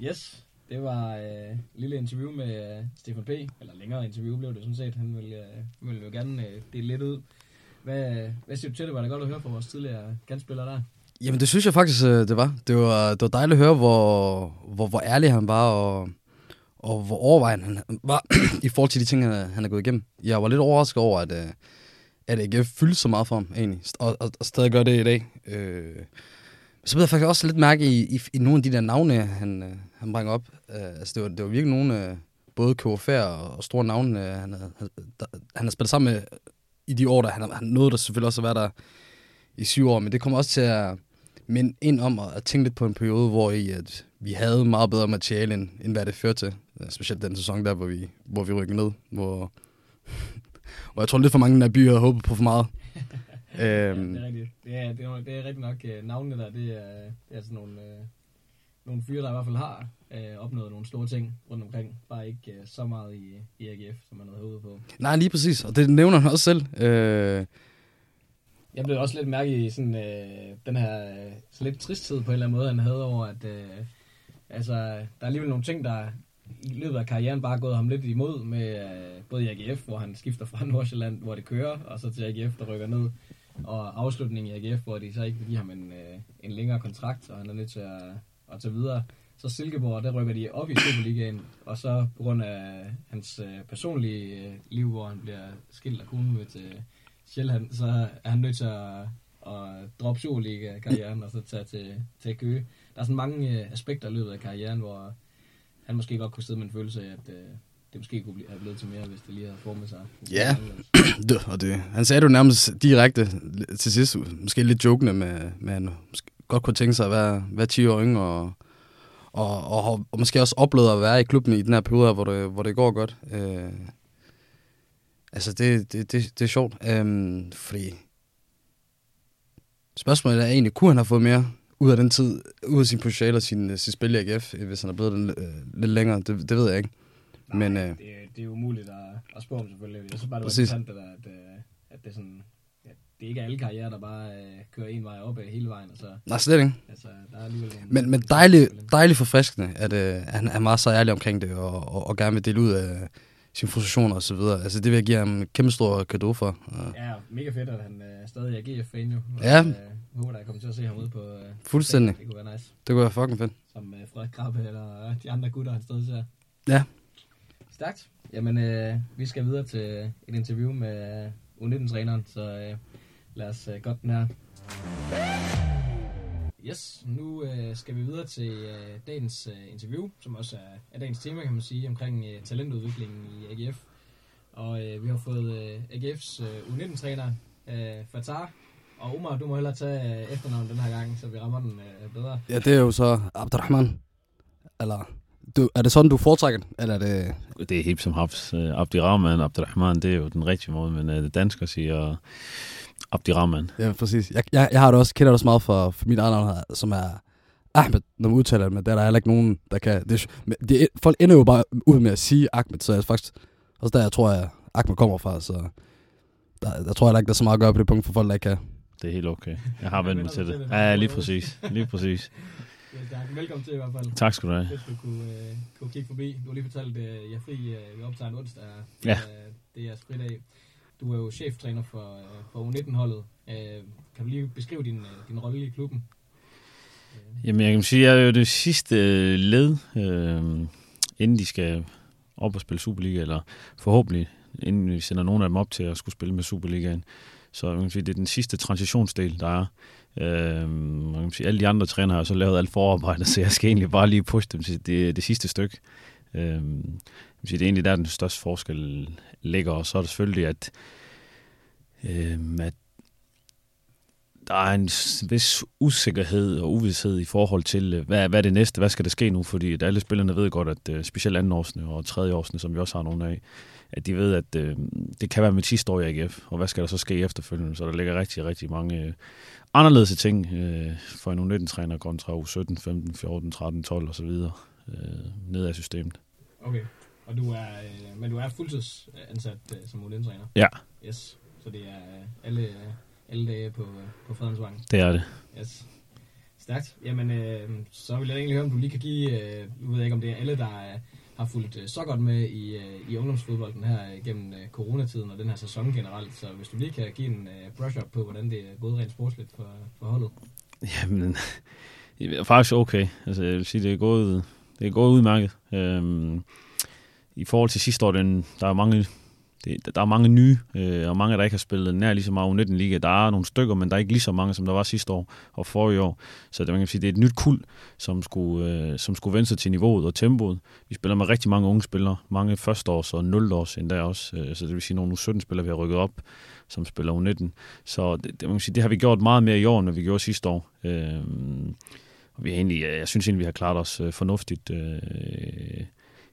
Yes, det var øh, et lille interview med øh, Stefan P. Eller længere interview blev det sådan set. Han ville, øh, ville jo gerne øh, dele lidt ud. Hvad, hvad siger du til det? Var det godt at høre fra vores tidligere kandspillere der? Jamen det synes jeg faktisk, øh, det var. Det var, det var dejligt at høre, hvor, hvor, hvor ærlig han var, og, og hvor overvejende han var [clears throat] i forhold til de ting, han, han er gået igennem. Jeg var lidt overrasket over, at, øh, at AGF fyldte så meget for ham, egentlig. Og, og, og stadig gør det i dag. Øh, så blev jeg faktisk også lidt mærke i, i, i nogle af de der navne, han, øh, han bringer op. Uh, altså, det var, det var virkelig nogle, uh, både KFR og, og store navne, uh, han, han, der, han har spillet sammen med i de år, der han, han nåede der selvfølgelig også at være der i syv år, men det kommer også til at minde ind om at, at tænke lidt på en periode, hvor i, at vi havde meget bedre materiale, end, end hvad det førte til. Specielt den sæson der, hvor vi, hvor vi rykkede ned, hvor, [laughs] hvor jeg tror lidt for mange af byer havde håbet på for meget øhm, ja, det er rigtigt. Det er, det er, det er rigtigt nok. Uh, navnene der, det er, det er sådan nogle, uh, nogle fyre, der i hvert fald har uh, opnået nogle store ting rundt omkring. Bare ikke uh, så meget i, i AGF, som man havde håbet på. Nej, lige præcis. Og det nævner han også selv. Uh, jeg blev også lidt mærke i sådan, øh, den her øh, så lidt tristhed på en eller anden måde, han havde over, at øh, altså, der er alligevel nogle ting, der i løbet af karrieren bare gået ham lidt imod med øh, både i AGF, hvor han skifter fra [laughs] Nordsjælland, hvor det kører, og så til AGF, der rykker ned, og afslutningen i AGF, hvor de så ikke vil give ham en, øh, en længere kontrakt, og han er nødt til at, at tage videre. Så Silkeborg, der rykker de op i Superligaen, og så på grund af hans øh, personlige øh, liv, hvor han bliver skilt af konen med til øh, Sjælland, så er han nødt til at, at droppe Superliga-karrieren og så tage til, til Køge. Der er sådan mange øh, aspekter i løbet af karrieren, hvor han måske godt kunne sidde med en følelse af, at øh, det måske kunne blive, have blevet til mere, hvis det lige havde formet sig. Ja, [clears throat] det, og det, han sagde det jo nærmest direkte til sidst, måske lidt jokende, med, med han godt kunne tænke sig at være, være 10 år yngre, og, og, og, og måske også oplevet at være i klubben i den her periode, hvor det, hvor det går godt. Øh, altså, det, det, det, det er sjovt, øh, fordi spørgsmålet er egentlig, kunne han have fået mere ud af den tid, ud af sin potentiale og sin, sin spil i AGF, hvis han er blevet den øh, lidt længere, det, det ved jeg ikke. Nej, Men, øh, det, det er umuligt at, at spå om selvfølgelig. Jeg synes bare, det var interessant, at, at, øh, at det er sådan, ja, det er ikke alle karrierer, der bare øh, kører en vej op hele vejen. Altså, Nej, slet ikke. Altså, der er alligevel en, men men dejligt dejlig forfriskende, at øh, han er meget så ærlig omkring det, og, og, og gerne vil dele ud af sin frustration og så videre. Altså, det vil jeg give ham en kæmpe stor kado for. Ja, mega fedt, at han øh, stadig er GF-fan jo. Ja. øh, håber, jeg kommer til at se ham ude på... Øh, Fuldstændig. Det kunne være nice. Det kunne være fucking fedt. Som øh, Frederik Krabbe eller de andre gutter, han stadig ser. Ja. Stærkt. Jamen, øh, vi skal videre til et interview med U19-træneren, så øh, lad os øh, godt den her. Yes, nu øh, skal vi videre til øh, dagens øh, interview, som også er, er dagens tema, kan man sige, omkring øh, talentudviklingen i AGF. Og øh, vi har fået øh, AGF's øh, U19-træner, øh, Fatar, og Omar, du må hellere tage øh, efternavnet den her gang, så vi rammer den øh, bedre. Ja, det er jo så Abdurrahman. Eller, du, er det sådan, du foretrækker den? Eller er det... Det er helt som Hafs. Uh, Abdirahman, Abdirahman, det er jo den rigtige måde, men uh, det dansker siger Abdirahman. Ja, præcis. Jeg, jeg, jeg har det også, kender det også meget for, for mit andre navn, som er Ahmed, når man udtaler det, men der er der heller ikke nogen, der kan... Det, det, folk ender jo bare ud med at sige Ahmed, så jeg faktisk... Også der, jeg tror, at Ahmed kommer fra, så... Der, der tror jeg heller ikke, der er så meget at gøre på det punkt for folk, der ikke kan. Det er helt okay. Jeg har vendt mig til det. Ja, lige præcis. Lige præcis. Ja, stærkt. Velkommen til i hvert fald. Tak skal du have. Hvis du kunne, øh, kunne kigge forbi. Du har lige fortalt, at øh, jeg er fri, øh, vi optager en onsdag. Ja. Øh, det er jeres fridag. Du er jo cheftræner for, øh, for U19-holdet. Øh, kan du lige beskrive din, øh, din rolle i klubben? Jamen, jeg kan sige, at jeg er jo det sidste øh, led, øh, inden de skal op og spille Superliga, eller forhåbentlig, inden vi sender nogen af dem op til at skulle spille med Superligaen. Så man kan sige, det er den sidste transitionsdel, der er. Øh, man kan sige, alle de andre trænere har så lavet alt forarbejde, [laughs] så jeg skal egentlig bare lige pushe dem til det, det sidste stykke. Øh, man kan sige, det er egentlig der, den største forskel ligger, og så er det selvfølgelig, at, øh, at der er en vis usikkerhed og uvidshed i forhold til, øh, hvad, hvad er det næste, hvad skal der ske nu, fordi alle spillerne ved godt, at øh, specielt andenårsene og tredjeårsene, som vi også har nogle af, at de ved, at øh, det kan være mit sidste år i AGF, og hvad skal der så ske efterfølgende, så der ligger rigtig, rigtig mange øh, anderledes ting øh, for en U19-træner kontra U17, 15, 14, 13, 12 og så videre øh, ned ad systemet. Okay. Og du er, øh, men du er fuldtidsansat øh, som U19-træner? Ja. Yes. Så det er øh, alle, øh, alle dage på, øh, på Fredensvang? Det er det. Yes. Stærkt. Jamen, øh, så vil jeg egentlig høre, om du lige kan give, øh, nu ved jeg ikke, om det er alle, der øh, har fulgt øh, så godt med i, øh, i ungdomsfodbolden her øh, gennem coronatiden og den her sæson generelt. Så hvis du lige kan give en brush-up på, hvordan det er gået rent sportsligt for, for holdet. Jamen, [laughs] det er faktisk okay. Altså, jeg vil sige, det er gået, det er gået udmærket. Øhm, I forhold til sidste år, den, der er mange, det, der er mange nye, øh, og mange, der ikke har spillet nær lige så meget U19-liga. Der er nogle stykker, men der er ikke lige så mange, som der var sidste år og forrige år. Så det, man kan sige, det er et nyt kul, som skulle, øh, som skulle vende sig til niveauet og tempoet. Vi spiller med rigtig mange unge spillere. Mange førsteårs og nulårs endda også. Øh, så det vil sige, nogle U17-spillere, vi har rykket op, som spiller U19. Så det, det, man kan sige, det har vi gjort meget mere i år, end vi gjorde sidste år. Øh, og vi har egentlig, jeg synes egentlig, vi har klaret os øh, fornuftigt øh,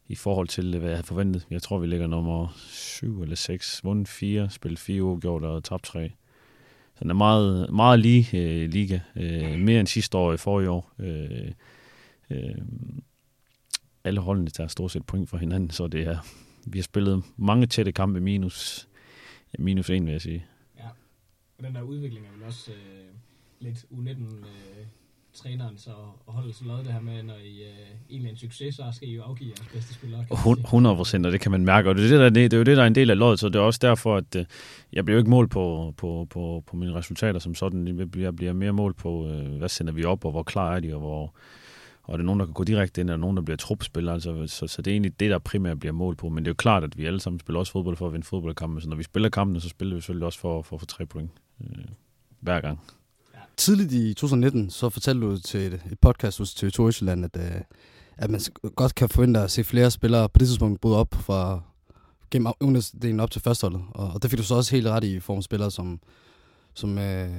i forhold til, hvad jeg havde forventet. Jeg tror, vi ligger nummer 7 eller 6, vundet 4, spillet 4 uafgjort og tabt 3. Så den er meget, meget lige øh, liga. Øh, mere end sidste år i forrige år. Øh, øh, alle holdene tager stort set point for hinanden, så det er, vi har spillet mange tætte kampe minus, ja, minus 1, vil jeg sige. Og den der udvikling er vel også øh, lidt U19 øh, træneren så og holdet så lavet det her med, når I øh, egentlig er en succes, så skal I jo afgive jeres bedste spillere. 100 procent, og det kan man mærke. Og det er, det, der, det er jo det, der er en del af løjet, så det er også derfor, at øh, jeg bliver jo ikke målt på, på, på, på mine resultater som sådan. Jeg bliver, mere målt på, øh, hvad sender vi op, og hvor klar er de, og hvor og er det nogen, der kan gå direkte ind, og nogen, der bliver trupspiller. Altså, så, så det er egentlig det, der primært bliver målt på. Men det er jo klart, at vi alle sammen spiller også fodbold for at vinde fodboldkampe. Så når vi spiller kampene, så spiller vi selvfølgelig også for, for at få tre point øh, hver gang. Tidligt i 2019, så fortalte du til et, et podcast hos TV2 Østjylland, at, øh, at man godt kan forvente at se flere spillere på det tidspunkt bryde op fra gennem ungdomsdelen op til førsteholdet. Og, og det fik du så også helt ret i, i form af spillere som, som øh,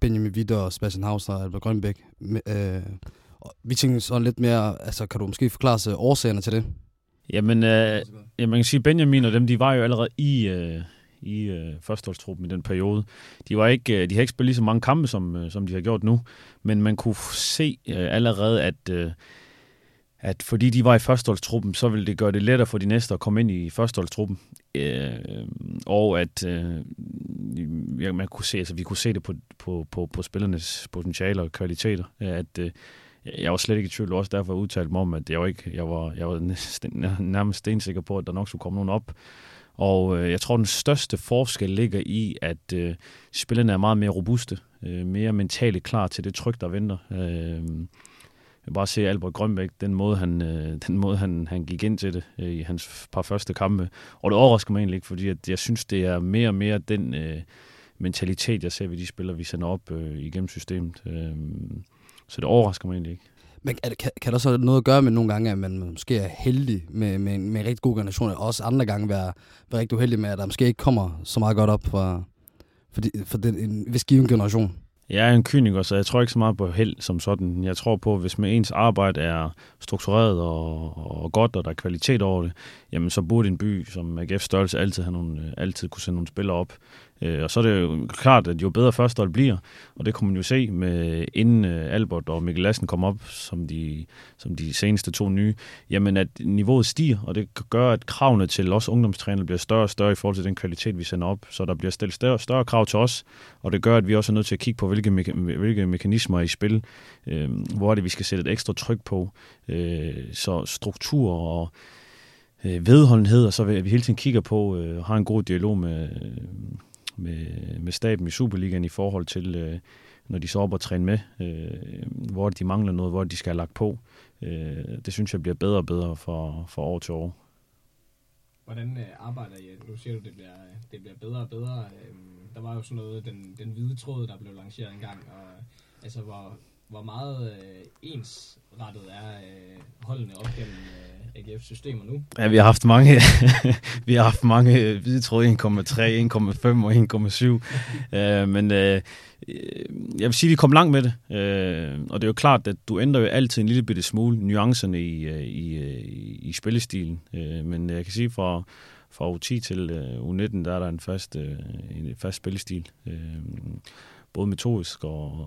Benjamin Witter og Sebastian Hausner og Albert Grønbæk. Øh, og vi tænkte sådan lidt mere, altså kan du måske forklare sig øh, årsagerne til det? Jamen, øh, ja, man kan sige, Benjamin og dem, de var jo allerede i, øh, i øh, førsteholdstruppen i den periode. De, var ikke, øh, de har ikke spillet lige så mange kampe, som, øh, som de har gjort nu, men man kunne se øh, allerede, at, øh, at fordi de var i førsteholdstruppen, så ville det gøre det lettere for de næste at komme ind i førsteholdstruppen. Øh, og at øh, ja, man kunne se, altså, vi kunne se det på, på, på, på spillernes potentialer og kvaliteter, øh, at øh, jeg var slet ikke i tvivl, også derfor udtalte mig om, at jeg var, ikke, jeg var, jeg var næsten, nærmest stensikker på, at der nok skulle komme nogen op. Og øh, jeg tror, den største forskel ligger i, at øh, spillerne er meget mere robuste, øh, mere mentalt klar til det tryk, der venter. Øh, jeg bare se Albert Grønbæk, den måde, han, øh, den måde han, han gik ind til det øh, i hans par første kampe. Og det overrasker mig egentlig ikke, fordi at jeg synes, det er mere og mere den øh, mentalitet, jeg ser ved de spillere, vi sender op øh, igennem systemet. Øh, så det overrasker mig egentlig ikke. Men er det, kan, kan der så noget at gøre med nogle gange, at man måske er heldig med, med, med en rigtig god generation, og også andre gange være, være rigtig uheldig med, at der måske ikke kommer så meget godt op for, for, de, for den, en vis given generation? Jeg er en kyniker, så jeg tror ikke så meget på held som sådan. Jeg tror på, at hvis med ens arbejde er struktureret og, og godt, og der er kvalitet over det, jamen så burde en by som AGF størrelse altid, have nogle, øh, altid kunne sende nogle spillere op. Øh, og så er det jo klart, at jo bedre førstehold bliver, og det kunne man jo se med inden øh, Albert og Mikkel Lassen kom op som de, som de seneste to nye, jamen at niveauet stiger, og det gør, at kravene til os ungdomstrænere bliver større og større i forhold til den kvalitet, vi sender op. Så der bliver stillet større, større krav til os, og det gør, at vi også er nødt til at kigge på, hvilke, me- hvilke mekanismer er i spil, øh, hvor er det, vi skal sætte et ekstra tryk på. Øh, så struktur og øh, vedholdenhed, og så vi hele tiden kigger på øh, har en god dialog med, med, med staben i Superligaen i forhold til, øh, når de så op og træner med, øh, hvor de mangler noget, hvor de skal have lagt på. Øh, det synes jeg bliver bedre og bedre for, for år til år. Hvordan øh, arbejder I? Nu siger du, det bliver, det bliver bedre og bedre. Øhm, der var jo sådan noget, den, den hvide tråd, der blev lanceret engang, og altså hvor, hvor meget øh, ensrettet er øh, holdene op gennem øh, AGF-systemer nu? Ja, vi har haft mange, [laughs] vi har haft mange hvide tråde, 1,3, 1,5 og 1,7. [laughs] øh, men øh, jeg vil sige, at vi kom langt med det. Øh, og det er jo klart, at du ændrer jo altid en lille bitte smule nuancerne i, øh, i, øh, i, i spillestilen. Øh, men jeg kan sige, fra, fra U10 til uh, U19, der er der en fast, uh, en fast spillestil. Uh, både metodisk og,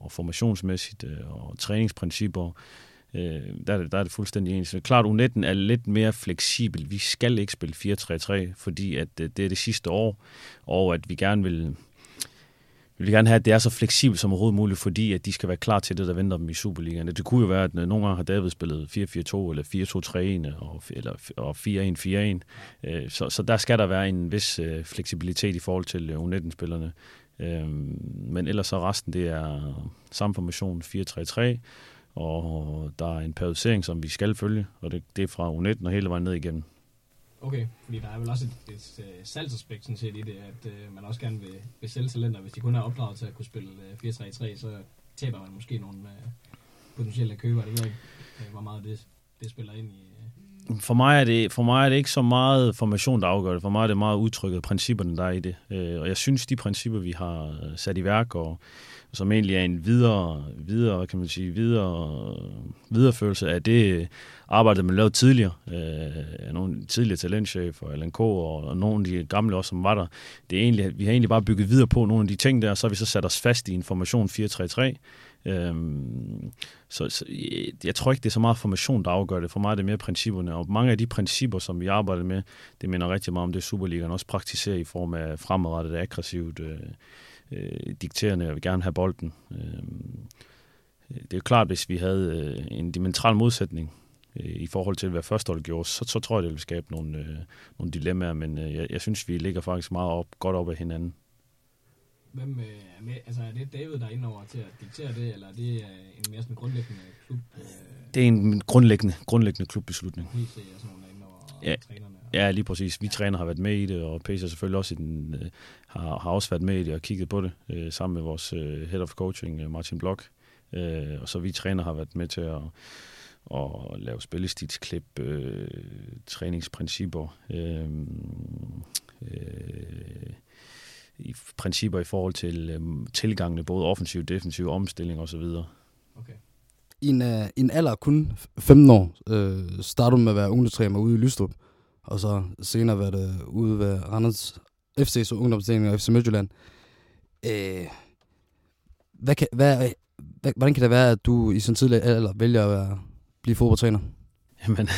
og formationsmæssigt øh, og træningsprincipper. Øh, der, er det, der er det fuldstændig ens. Klart, U19 er lidt mere fleksibel. Vi skal ikke spille 4-3-3, fordi at øh, det er det sidste år, og at vi gerne vil vi vil gerne have, at det er så fleksibelt som overhovedet muligt, fordi at de skal være klar til det, der venter dem i Superligaen. Det kunne jo være, at øh, nogle gange har David spillet 4-4-2 eller 4-2-3-1 og, eller, og 4-1-4-1. Så, så der skal der være en vis fleksibilitet i forhold til U19-spillerne. Øhm, men ellers så resten, det er samme formation 4-3-3, og der er en periodisering, som vi skal følge, og det, det er fra U19 og hele vejen ned igennem. Okay, fordi der er vel også et, et, et salgsaspekt sådan set i det, at øh, man også gerne vil, vil sælge talenter. Hvis de kun er opdraget til at kunne spille øh, 4-3-3, så taber man måske nogle øh, potentielle købere. Det ved jeg ikke, øh, hvor meget det, det spiller ind i, for mig, er det, for mig er det ikke så meget formation, der afgør det. For mig er det meget udtrykket principperne, der er i det. Øh, og jeg synes, de principper, vi har øh, sat i værk, og som egentlig er en videre, videre kan man sige, videre, videreførelse af det øh, arbejde, man lavede tidligere. Øh, nogle tidligere talentchefer, LNK og, og nogle af de gamle også, som var der. Det er egentlig, vi har egentlig bare bygget videre på nogle af de ting der, og så har vi så sat os fast i information 433. Øhm, så, så øh, jeg tror ikke, det er så meget formation, der afgør det. For mig er det mere principperne. Og mange af de principper, som vi arbejder med, det minder rigtig meget om det, Superligaen også praktiserer i form af fremadrettet, aggressivt, øh, øh, dikterende, og vil gerne have bolden. Øh, det er jo klart, hvis vi havde øh, en dimensional modsætning øh, i forhold til, hvad førstehold gjorde, så, så tror jeg, det vil skabe nogle, øh, nogle dilemmaer, men øh, jeg, jeg synes, vi ligger faktisk meget op, godt op af hinanden. Hvem er med? Altså er det David, der er indover til at diktere det, eller er det øh, en mere sådan grundlæggende klub? Øh, det er en grundlæggende, grundlæggende klubbeslutning. PC og sådan indover, ja. trænerne? Ja, lige præcis. Vi ja. træner har været med i det, og har selvfølgelig også i den, øh, har, har også været med i det og kigget på det, øh, sammen med vores øh, head of coaching, Martin Blok. Øh, og så vi træner har været med til at, at lave spillestilsklip, øh, træningsprincipper, øh, øh, i principper i forhold til øh, tilgangene, både offensiv, defensiv, omstilling osv. Okay. I en, uh, en alder kun 15 år øh, startede du med at være ungdomstræner ude i Lystrup, og så senere været det ude ved Randers FC's ungdomsdelen og FC Midtjylland. Øh, hvad kan, hvad, hvad, hvordan kan det være, at du i sådan tidlig alder vælger at være, blive fodboldtræner? Jamen,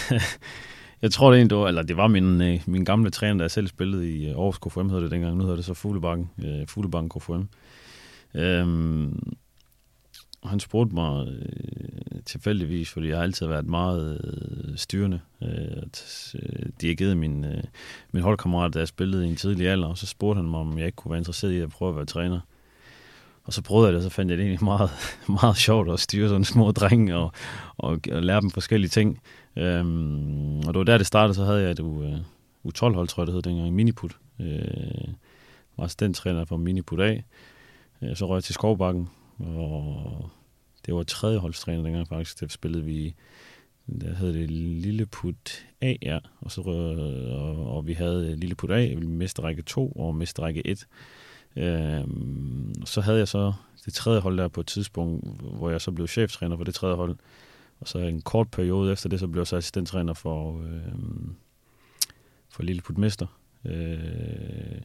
[laughs] jeg tror det egentlig, eller det var min, øh, min gamle træner, der jeg selv spillede i øh, Aarhus KFM, hedder det dengang. Nu hedder det så Fuglebakken, øh, Fuglebakken KFM. Øhm, han spurgte mig øh, tilfældigvis, fordi jeg har altid været meget øh, styrende. Øh, øh, dirigeret min, øh, min holdkammerat, der jeg spillede i en tidlig alder, og så spurgte han mig, om jeg ikke kunne være interesseret i at prøve at være træner. Og så prøvede jeg det, og så fandt jeg det egentlig meget, [laughs] meget sjovt at styre sådan små drenge og, og, og lære dem forskellige ting. Øhm, og det var der, det startede, så havde jeg et U, øh, U12-hold, tror jeg det hed dengang, Miniput. Øh, var assistenttræner for Miniput A. Øh, så røg jeg til Skovbakken, og det var tredje holdstræner dengang faktisk, der spillede vi, der hed det Lilleput A, ja, og, så, og, og vi havde øh, Lilleput A, mesterrække 2 og mesterrække 1. Øhm, så havde jeg så det tredje hold der på et tidspunkt, hvor jeg så blev cheftræner for det tredje hold. Og så en kort periode efter det, så blev jeg så assistenttræner for, øh, for Lilleput Mester. Øh,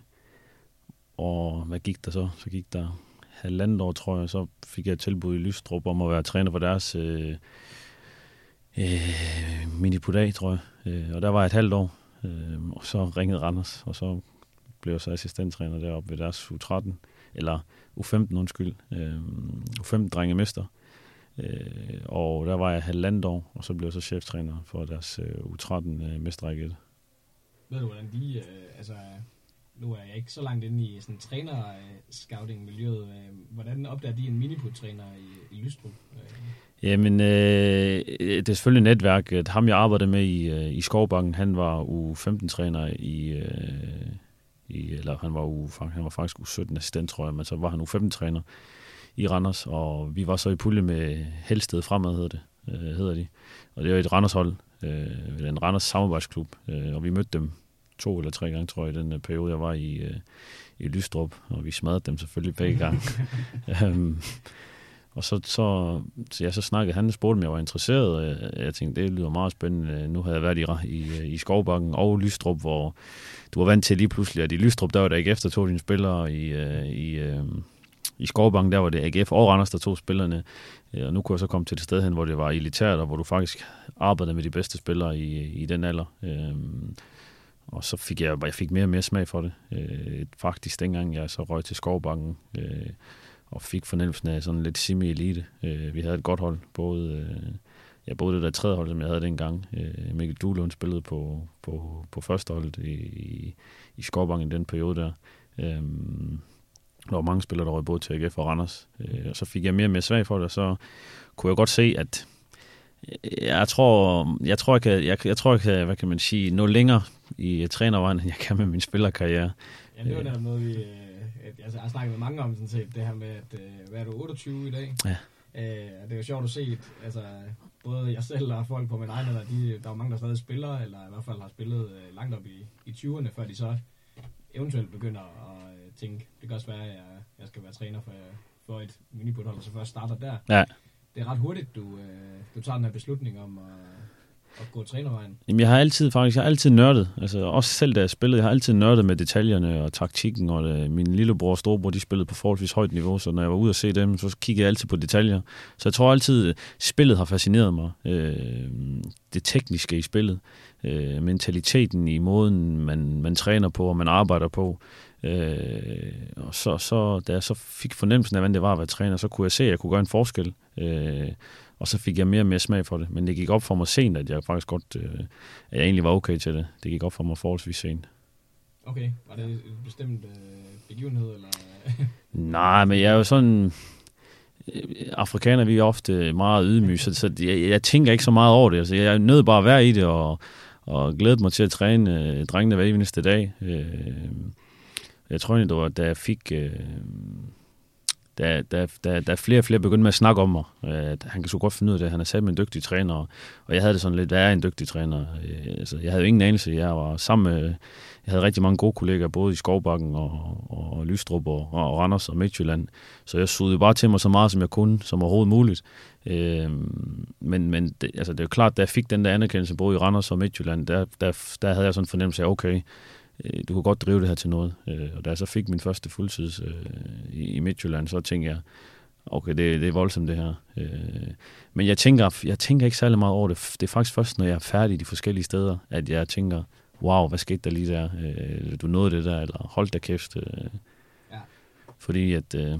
og hvad gik der så? Så gik der halvandet år, tror jeg, så fik jeg et tilbud i Lystrup om at være træner for deres øh, øh, mini tror jeg. Øh, og der var jeg et halvt år, øh, og så ringede Randers, og så blev jeg så assistenttræner deroppe ved deres U13, eller U15, undskyld, øh, U15-drengemester. Øh, og der var jeg halvandet år, og så blev jeg så cheftræner for deres øh, U13-mestrække. Øh, Ved du, hvordan de, øh, altså nu er jeg ikke så langt inde i sådan træner-scouting-miljøet. Øh, hvordan opdager de en miniput-træner i, i Lystrup? Øh. Jamen, øh, det er selvfølgelig netværket. Ham, jeg arbejdede med i, øh, i Skovbanken, han var U15-træner i, øh, i, eller han var, u, han var faktisk U17 assistent, tror jeg, men så var han U15-træner i Randers, og vi var så i pulje med Helsted Fremad, hedder det, øh, hedder de. Og det var et Randers-hold, øh, en Randers samarbejdsklub, øh, og vi mødte dem to eller tre gange, tror jeg, i den øh, periode, jeg var i, øh, i Lystrup, og vi smadrede dem selvfølgelig begge gange. um, [laughs] og så, så, så, ja, så snakkede han, spurgte om jeg var interesseret, og jeg tænkte, det lyder meget spændende. Nu havde jeg været i, i, i Skovbakken og Lystrup, hvor du var vant til lige pludselig, at i Lystrup, der var der ikke efter to dine spillere, i, øh, i, i Skovbakken, der var det AGF og Randers, der to spillerne, øh, og nu kunne jeg så komme til det sted hen, hvor det var elitært, og hvor du faktisk arbejdede med de bedste spillere i, i den alder. Um, og så fik jeg, jeg fik mere og mere smag for det. Øh, faktisk dengang jeg så røg til Skovbanken øh, og fik fornemmelsen af sådan lidt semi-elite. Øh, vi havde et godt hold, både, øh, ja, både det der tredje hold, som jeg havde dengang. Øh, Mikkel Duhlund spillede på, på, på første hold i, i, i Skovbanken i den periode der. Øh, der var mange spillere, der røg både til AGF og Randers. Øh, og så fik jeg mere og mere svag for det, og så kunne jeg godt se, at jeg tror, jeg tror, jeg kan, jeg, jeg tror, jeg kan, hvad kan man sige, nå længere i trænervejen, end jeg kan med min spillerkarriere. Ja, det var netop noget, vi, øh, altså, jeg har snakket med mange om, sådan set, det her med, at, øh, hvad er du, 28 i dag? Ja. Øh, det er jo sjovt at se, altså, både jeg selv og folk på min egen alder, de, der er mange, der stadig spiller, eller i hvert fald har spillet øh, langt op i, i 20'erne, før de så eventuelt begynder at øh, tænke, det kan også være, at jeg, jeg skal være træner for, for et minibudhold, og så først starter der. Ja det er ret hurtigt, du, øh, du tager den her beslutning om at, at gå trænervejen. Jamen, jeg har altid faktisk, jeg har altid nørdet, altså også selv da jeg spillede, jeg har altid nørdet med detaljerne og taktikken, og det, min lillebror og storebror, de spillede på forholdsvis højt niveau, så når jeg var ude og se dem, så kiggede jeg altid på detaljer. Så jeg tror altid, spillet har fascineret mig. Øh, det tekniske i spillet, øh, mentaliteten i måden, man, man træner på og man arbejder på. Øh, og så, så, da jeg så fik fornemmelsen af, hvordan det var at være træner, så kunne jeg se, at jeg kunne gøre en forskel. Øh, og så fik jeg mere og mere smag for det. Men det gik op for mig sent, at jeg faktisk godt, øh, at jeg egentlig var okay til det. Det gik op for mig forholdsvis sent. Okay. Var det en bestemt øh, begivenhed? Eller? [laughs] Nej, men jeg er jo sådan... Øh, afrikaner, vi er ofte meget ydmyge, så, så jeg, jeg tænker ikke så meget over det. Altså, jeg er nødt bare at være i det, og, og glæde mig til at træne øh, drengene hver eneste dag. Øh, jeg tror egentlig, det var, da jeg fik... Øh, da, da, da, da flere og flere begyndte med at snakke om mig, at han kan så godt finde ud af det, han er sat med en dygtig træner, og jeg havde det sådan lidt, hvad er en dygtig træner? Øh, altså, jeg havde jo ingen anelse, jeg var sammen med, jeg havde rigtig mange gode kolleger, både i Skovbakken og, og Lystrup og, og Randers og Midtjylland, så jeg sugede bare til mig så meget, som jeg kunne, som overhovedet muligt. Øh, men men det, altså, det er jo klart, da jeg fik den der anerkendelse, både i Randers og Midtjylland, der, der, der havde jeg sådan en fornemmelse af, okay, øh, du kan godt drive det her til noget. Øh, og da jeg så fik min første fuldtids øh, i, i Midtjylland, så tænkte jeg, okay, det, det er voldsomt det her. Øh, men jeg tænker, jeg tænker ikke særlig meget over det. Det er faktisk først, når jeg er færdig de forskellige steder, at jeg tænker, wow, hvad skete der lige der? Øh, du nåede det der, eller hold da kæft. Øh, ja. Fordi at... Øh,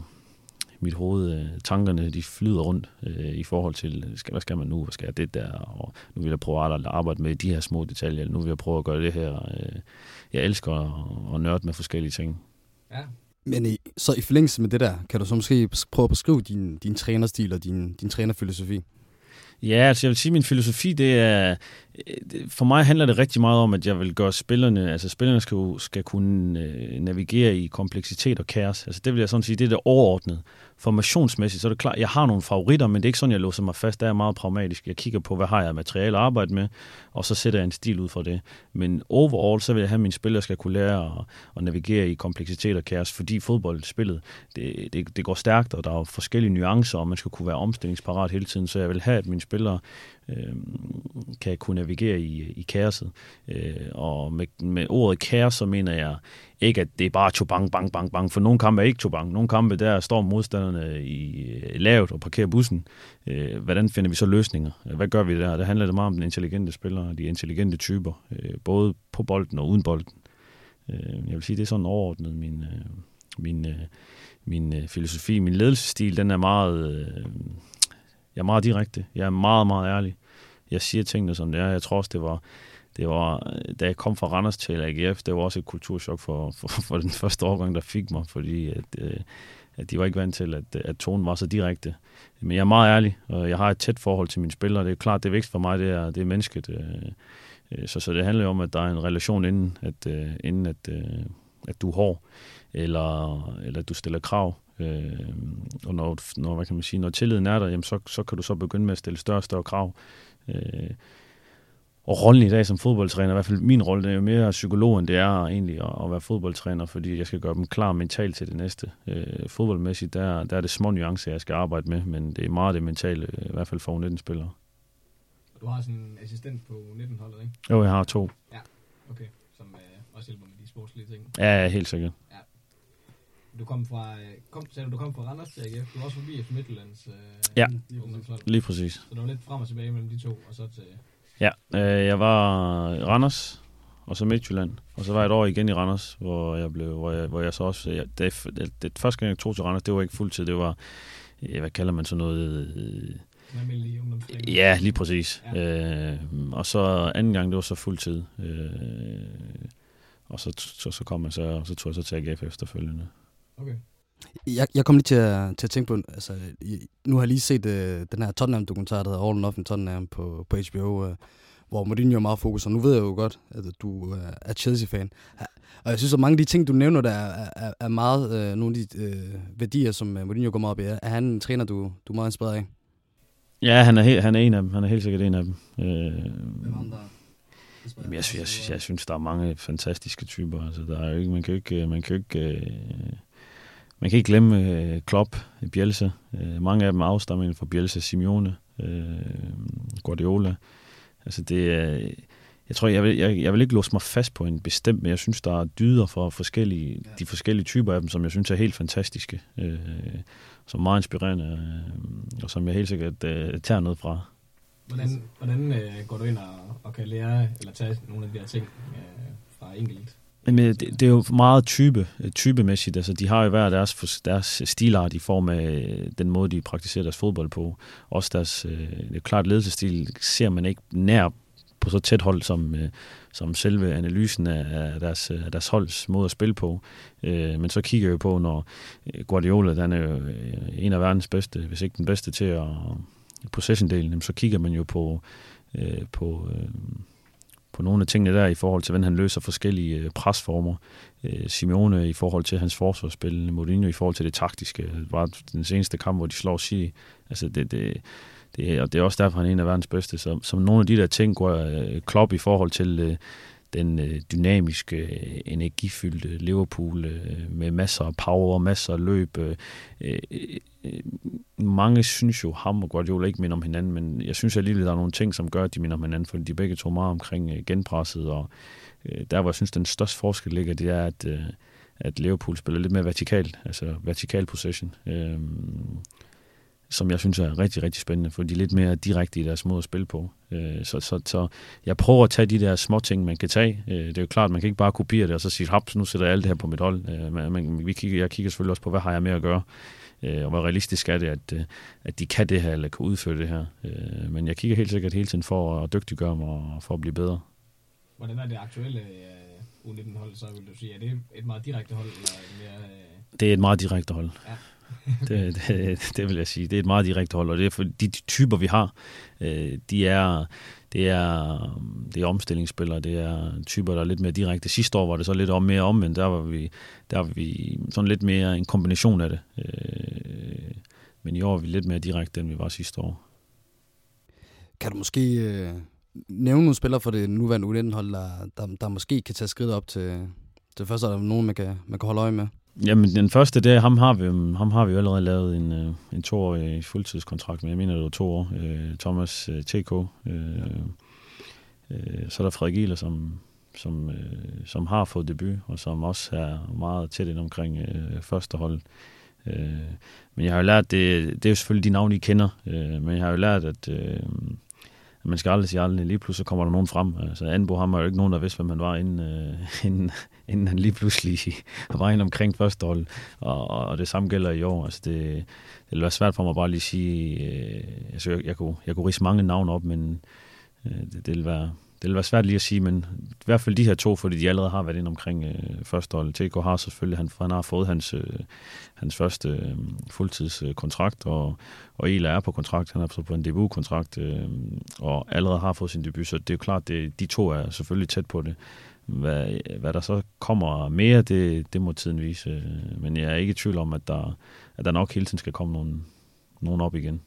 mit hoved, øh, tankerne, de flyder rundt øh, i forhold til, skal, hvad skal man nu, hvad skal jeg det der, og nu vil jeg prøve at arbejde med de her små detaljer, nu vil jeg prøve at gøre det her. Øh, jeg elsker at, at nørde med forskellige ting. Ja. Men i, så i forlængelse med det der, kan du så måske prøve at beskrive din, din trænerstil og din, din trænerfilosofi? Ja, altså jeg vil sige, at min filosofi, det er, for mig handler det rigtig meget om, at jeg vil gøre spillerne, altså spillerne skal, skal kunne øh, navigere i kompleksitet og kaos. Altså det vil jeg sådan sige, det er det overordnede. Formationsmæssigt, så er det klart, jeg har nogle favoritter, men det er ikke sådan, jeg låser mig fast. Der er meget pragmatisk. Jeg kigger på, hvad har jeg af materiale at arbejde med, og så sætter jeg en stil ud fra det. Men overall, så vil jeg have, at mine spillere skal kunne lære at, at navigere i kompleksitet og kaos, fordi fodboldspillet, det, det, det går stærkt, og der er forskellige nuancer, og man skal kunne være omstillingsparat hele tiden, så jeg vil have, at mine spillere øh, kan kunne navigere i, i kaoset. Øh, og med, med ordet kaos, så mener jeg ikke, at det er bare bang, bang, bang, bang, for nogle kampe er ikke bang. Nogle kampe, der står modstanderne i øh, lavt lavet og parkerer bussen. Øh, hvordan finder vi så løsninger? Hvad gør vi der? Der handler det meget om den intelligente spiller, de intelligente typer, øh, både på bolden og uden bolden. Øh, jeg vil sige, det er sådan overordnet min, øh, min, øh, min øh, filosofi. Min ledelsesstil, den er meget... Øh, jeg er meget direkte. Jeg er meget, meget ærlig. Jeg siger tingene, som det er. Jeg tror også, det var, det var, øh, da jeg kom fra Randers til AGF, det var også et kulturschok for, for, for den første årgang, der fik mig, fordi at, øh, at de var ikke vant til, at, at tonen var så direkte. Men jeg er meget ærlig, og jeg har et tæt forhold til mine spillere. Det er klart, det er vigtigt for mig, det er, det er mennesket. Øh, øh, så, så det handler jo om, at der er en relation inden, at, øh, inden at, at du er hård, eller, eller at du stiller krav. Øh, og når, når, hvad kan man sige, når tilliden er der, jamen så, så kan du så begynde med at stille større og større krav. Øh, og rollen i dag som fodboldtræner, i hvert fald min rolle, det er jo mere psykolog, end det er egentlig at, at være fodboldtræner, fordi jeg skal gøre dem klar mentalt til det næste. Øh, fodboldmæssigt, der, der er det små nuancer, jeg skal arbejde med, men det er meget det mentale, i hvert fald for 19-spillere. Du har sådan en assistent på 19-holdet, ikke? Jo, jeg har to. Ja, okay. Som øh, også hjælper med de sportslige ting. Ja, helt sikkert. Du kom fra, øh, kom, sagde du, du kom fra Randers til AGF. Du var også forbi efter Midtjyllands øh, ja, lige præcis. Så det var lidt frem og tilbage mellem de to, og så til... Ja, øh, jeg var Randers, og så Midtjylland. Og så var jeg et år igen i Randers, hvor jeg blev, hvor jeg, hvor jeg så også... Jeg, det, det, det, første gang, jeg tog til Randers, det var ikke fuldtid. Det var, hvad kalder man sådan noget... Øh, Ja, lige præcis. Ja. Øh, og så anden gang, det var så fuldtid. Øh, og så, så, så kom jeg så, så tog jeg så til AGF efterfølgende. Okay. Jeg, jeg kom lige til at, til at tænke på, altså, nu har jeg lige set uh, den her Tottenham-dokumentar, der hedder All Nothing Tottenham på, på HBO, øh, hvor Mourinho er meget fokus, og nu ved jeg jo godt, at du uh, er Chelsea-fan. Og jeg synes, at mange af de ting, du nævner, der er, er, er meget uh, nogle af de uh, værdier, som Mourinho går meget op i. Er han en træner, du, du er meget inspireret af? Ja, han er, he, han er en af dem. Han er helt sikkert en af dem. Øh, Jamen, jeg, jeg, jeg, jeg synes, der er mange fantastiske typer. Altså, der er jo ikke, man kan jo ikke, man kan jo ikke øh, man kan ikke glemme øh, Klopp, Bielsa. Øh, mange af dem afstammer fra Bielsa, Simeone, øh, Guardiola. Altså det er... Jeg tror, jeg vil, jeg, jeg vil ikke låse mig fast på en bestemt, men jeg synes, der er dyder for forskellige, ja. de forskellige typer af dem, som jeg synes er helt fantastiske, øh, som er meget inspirerende, øh, og som jeg helt sikkert øh, tager noget fra. Hvordan, hvordan øh, går du ind og, og kan lære, eller tage nogle af de her ting øh, fra enkelt men øh, det, det er jo meget type, øh, typemæssigt. Altså, de har jo hver deres, deres stilart i form af øh, den måde, de praktiserer deres fodbold på. Også deres, øh, det er klart, ledelsestil ser man ikke nær på så tæt hold, som, øh, som selve analysen af deres, af deres holds måde at spille på. Men så kigger jeg på, når Guardiola, den er jo en af verdens bedste, hvis ikke den bedste til at possession-delen, så kigger man jo på, på på nogle af tingene der i forhold til, hvordan han løser forskellige øh, presformer. Øh, Simeone i forhold til hans forsvarsspil, Mourinho i forhold til det taktiske. Det var den seneste kamp, hvor de slår City. Altså det, det, det, og det er også derfor, han er en af verdens bedste. Så, som nogle af de der ting går øh, Klopp i forhold til øh, den øh, dynamiske, øh, energifyldte Liverpool øh, med masser af power, masser af løb. Øh, øh, øh, mange synes jo, ham og Guardiola ikke minder om hinanden, men jeg synes alligevel, der er nogle ting, som gør, at de minder om hinanden, fordi de begge to meget omkring øh, genpresset, og øh, der, hvor jeg synes, den største forskel ligger, det er, at, øh, at Liverpool spiller lidt mere vertikalt, altså vertikal possession. Øh, som jeg synes er rigtig, rigtig spændende, for de er lidt mere direkte i deres måde at spille på. Øh, så, så, så jeg prøver at tage de der små ting, man kan tage. Øh, det er jo klart, man kan ikke bare kopiere det og så sige, haps, nu sætter jeg alt det her på mit hold. Øh, men vi kigger, jeg kigger selvfølgelig også på, hvad har jeg med at gøre, og hvor realistisk er det, at, at de kan det her, eller kan udføre det her. Men jeg kigger helt sikkert hele tiden for at dygtiggøre mig og for at blive bedre. Hvordan er det aktuelle U19-hold, så vil du sige? Er det et meget direkte hold? Eller mere, det er et meget direkte hold. Ja. [laughs] det, det, det vil jeg sige. Det er et meget direkte hold, og det er for de typer, vi har, øh, de er, det er, det er omstillingsspillere, det er typer, der er lidt mere direkte. Sidste år var det så lidt om, mere om, men der var vi, der var vi sådan lidt mere en kombination af det. Øh, men i år er vi lidt mere direkte, end vi var sidste år. Kan du måske øh, nævne nogle spillere for det nuværende U19-hold, der, der, der måske kan tage skridt op til, til første, er der nogen, man kan, man kan holde øje med? Jamen, den første, det, ham, har vi, ham har vi jo allerede lavet en, øh, en toårig fuldtidskontrakt med. Jeg mener, det var to år. Øh, Thomas øh, TK. Øh, øh, så er der Frederik Gieler, som, som, øh, som har fået debut, og som også er meget tæt ind omkring øh, første hold. Øh, men jeg har jo lært, det, det er jo selvfølgelig de navne, I kender, øh, men jeg har jo lært, at øh, man skal aldrig sige aldrig. Lige pludselig kommer der nogen frem. Altså, Anbo har jo ikke nogen, der vidste, hvem man var, inden, øh, [laughs] inden, inden han lige pludselig [laughs] var ind omkring første hold. Og, og det samme gælder i år. Altså, det, det ville være svært for mig bare lige at sige... Øh, altså, jeg, jeg, kunne, jeg kunne rise mange navne op, men øh, det, det ville være det vil være svært lige at sige, men i hvert fald de her to, fordi de allerede har været ind omkring øh, første hold. TK har selvfølgelig, han, han har fået hans, øh, hans første øh, fuldtidskontrakt, og, og Ela er på kontrakt, han er på en debutkontrakt, øh, og allerede har fået sin debut, så det er jo klart, det, de to er selvfølgelig tæt på det. Hvad, hvad der så kommer mere, det, det må tiden vise, øh, men jeg er ikke i tvivl om, at der, at der nok hele tiden skal komme nogen, nogen op igen.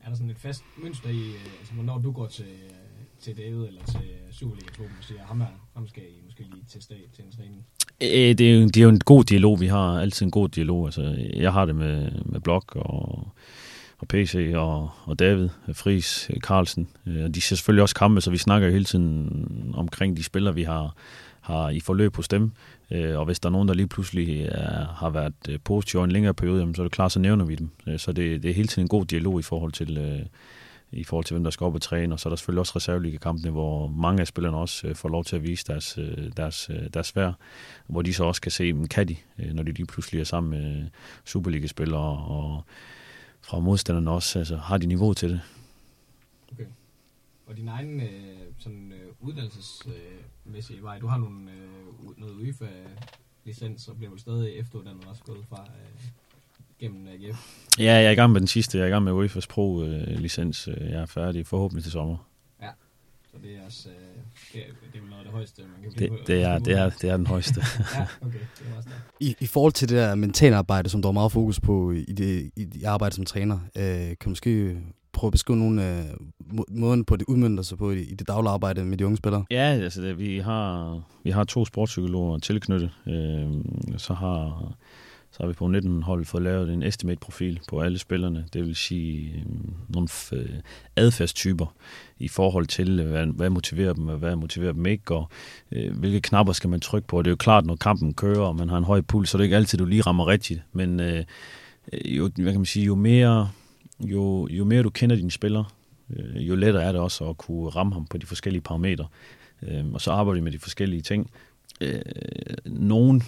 Er der sådan et fast mønster i, øh, altså hvornår du går til øh, til David eller til Superliga-truppen og siger, ham, er, ham skal I måske lige teste af til en træning? Øh, det er, jo, det er jo en god dialog. Vi har altid en god dialog. Altså, jeg har det med, med Blok og, og PC og, og David, Fris, Carlsen. Øh, de ser selvfølgelig også kampe, så vi snakker jo hele tiden omkring de spillere, vi har, har i forløb hos dem. Øh, og hvis der er nogen, der lige pludselig er, har været øh, positiv i en længere periode, så er det klart, så nævner vi dem. Øh, så det, det er hele tiden en god dialog i forhold til, i forhold til, hvem der skal op og træne. Og så er der selvfølgelig også reserveligakampene, hvor mange af spillerne også øh, får lov til at vise deres, øh, deres, øh, deres værd, hvor de så også kan se, men kan de, når de lige pludselig er sammen med Superliga-spillere og fra modstanderne også, altså har de niveau til det. Okay. Og din egen øh, sådan, øh, uddannelsesmæssige øh, vej, du har nogle, øh, noget UEFA-licens og bliver vel stadig efteruddannet også gået fra... Øh gennem AGF? Ja, jeg er i gang med den sidste. Jeg er i gang med UEFA's Pro-licens. Jeg er færdig forhåbentlig til sommer. Ja, så det er også... Det er, det er vel noget af det højeste, man kan blive det, det, er, det, er, det er den højeste. [laughs] ja, okay. Det er I, I forhold til det der mentale arbejde, som der er meget fokus på i det, i det arbejde som træner, øh, kan du måske prøve at beskrive nogle af øh, måden på det udmyndter sig på i, i det daglige arbejde med de unge spillere? Ja, altså det, vi, har, vi har to sportspsykologer tilknyttet. Øh, så har så har vi på 19 hold fået lavet en estimate-profil på alle spillerne. Det vil sige øh, nogle øh, adfærdstyper i forhold til, øh, hvad, hvad motiverer dem, og hvad motiverer dem ikke, og øh, hvilke knapper skal man trykke på. Det er jo klart, når kampen kører, og man har en høj puls, så det er ikke altid, du lige rammer rigtigt. Men øh, jo, hvad kan man sige, jo mere, jo, jo mere du kender dine spillere, øh, jo lettere er det også at kunne ramme ham på de forskellige parametre. Øh, og så arbejder vi med de forskellige ting. Øh, nogen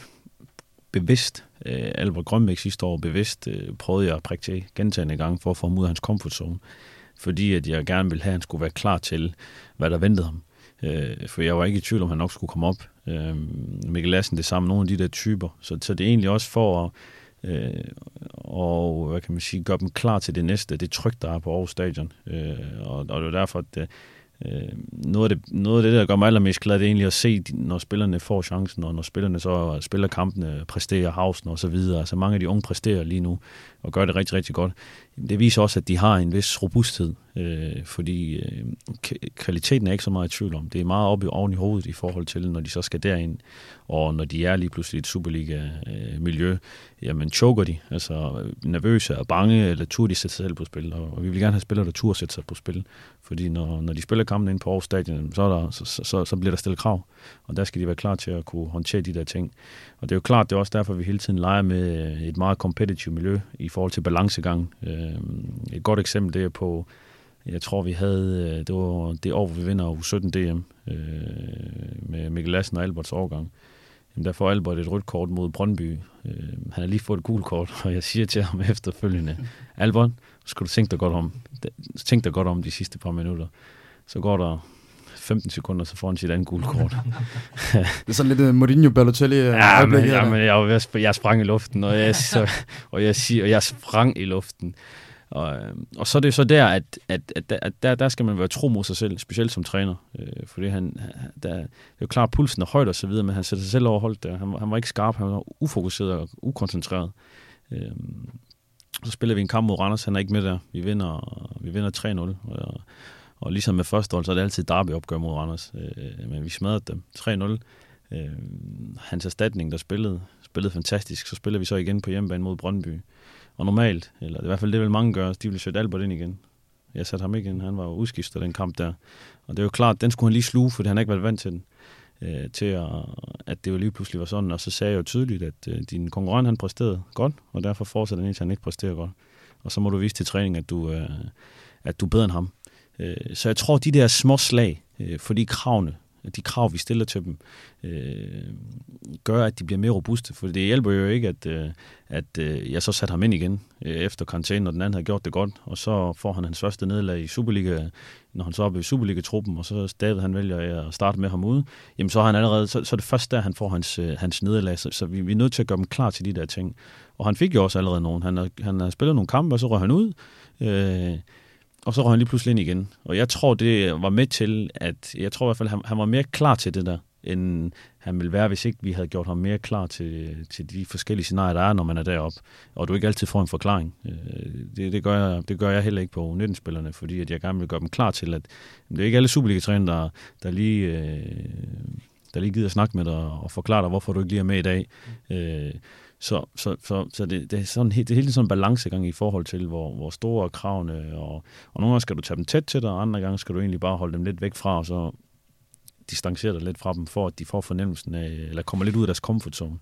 bevidst, øh, Albert Grønbæk sidste år bevidst, øh, prøvede jeg at prikke til gentagende gange for at få ham ud af hans comfort zone. Fordi at jeg gerne ville have, at han skulle være klar til, hvad der ventede ham. Øh, for jeg var ikke i tvivl om, han nok skulle komme op. Øh, Mikkel Lassen, det samme, nogle af de der typer. Så, så det er egentlig også for at øh, og hvad kan man sige, gøre dem klar til det næste, det tryk, der er på Aarhus Stadion. Øh, og, og det er derfor, at øh, øh, noget, af det, noget af det, der gør mig allermest glad, det er egentlig at se, når spillerne får chancen, og når spillerne så spiller kampene, præsterer havsen og så videre. Altså mange af de unge præsterer lige nu, og gør det rigtig, rigtig godt. Det viser også, at de har en vis robusthed, øh, fordi øh, kvaliteten er ikke så meget i tvivl om. Det er meget oppe oven i hovedet i forhold til, når de så skal derind, og når de er lige pludselig i et Superliga-miljø, jamen choker de, altså nervøse og bange, eller tur de sætte sig selv på spil, og vi vil gerne have spillere, der tur sætte sig på spil, fordi når, når de spiller kampen ind på Aarhus Stadion, så, der, så, så, så bliver der stillet krav, og der skal de være klar til at kunne håndtere de der ting. Og det er jo klart, det er også derfor, vi hele tiden leger med et meget kompetitivt miljø i forhold til balancegang. Øh, et godt eksempel det er på, jeg tror vi havde, øh, det var det år, hvor vi vinder U17 DM øh, med Mikkel Lassen og Alberts årgang. Jamen, der får Albert et rødt kort mod Brøndby. Øh, han har lige fået et gult kort, [laughs] og jeg siger til ham efterfølgende, Albert, skal du tænke dig godt om, tænk dig godt om de sidste par minutter. Så går der 15 sekunder, så får han sit andet gule kort. [laughs] det er sådan lidt uh, Mourinho Balotelli uh, ja, men, ja, men jeg, jeg, jeg sprang i luften, og jeg, så, og jeg siger, og jeg sprang i luften. Og, og så er det så der, at, at, at, at der, der skal man være tro mod sig selv, specielt som træner. Øh, fordi han, der, det er jo klart, at pulsen er højt og så videre, men han sætter sig selv overholdt der. Han, han var ikke skarp, han var ufokuseret og ukoncentreret. Øh, så spiller vi en kamp mod Randers, han er ikke med der. Vi vinder, vi vinder 3-0. Og, og ligesom med første hold, så er det altid derby-opgør mod Randers. Øh, men vi smadrede dem 3-0. Øh, hans erstatning, der spillede, spillede fantastisk. Så spiller vi så igen på hjemmebane mod Brøndby. Og normalt, eller i hvert fald det vil mange gøre, de vil sætte Albert ind igen. Jeg satte ham ikke ind, han var jo udskiftet den kamp der. Og det er jo klart, den skulle han lige sluge, fordi han ikke været vant til den. Øh, til at, at det jo lige pludselig var sådan. Og så sagde jeg jo tydeligt, at øh, din konkurrent han præsterede godt, og derfor fortsætter han indtil han ikke præsterer godt. Og så må du vise til træning, at du, øh, at du er bedre end ham. Øh, så jeg tror, de der små slag, øh, fordi kravene, de krav, vi stiller til dem, øh, gør, at de bliver mere robuste. For det hjælper jo ikke, at, øh, at øh, jeg så satte ham ind igen øh, efter karantæne, når den anden havde gjort det godt, og så får han hans første nederlag i Superliga, når han så er oppe i Superliga-truppen, og så stadig han vælger at starte med ham ude, jamen så har han allerede, så, så er det først der, han får hans, øh, hans nederlag, så, så vi, vi er nødt til at gøre dem klar til de der ting. Og han fik jo også allerede nogen. Han har, han har spillet nogle kampe, og så røg han ud, øh, og så røg han lige pludselig ind igen. Og jeg tror, det var med til, at jeg tror i hvert fald, han, han var mere klar til det der, end han ville være, hvis ikke vi havde gjort ham mere klar til, til de forskellige scenarier, der er, når man er deroppe. Og du ikke altid får en forklaring. Øh, det, det, gør, jeg, det gør jeg heller ikke på 19-spillerne, fordi at jeg gerne vil gøre dem klar til, at det er ikke alle superliga der, der lige... Øh, der lige gider snakke med dig og forklare dig, hvorfor du ikke lige er med i dag. Øh, så, så, så, så det, det, er sådan, det er hele sådan en balancegang i forhold til, hvor, hvor store er kravene, og, og nogle gange skal du tage dem tæt til dig, og andre gange skal du egentlig bare holde dem lidt væk fra, og så distancere dig lidt fra dem, for at de får fornemmelsen af, eller kommer lidt ud af deres comfort zone.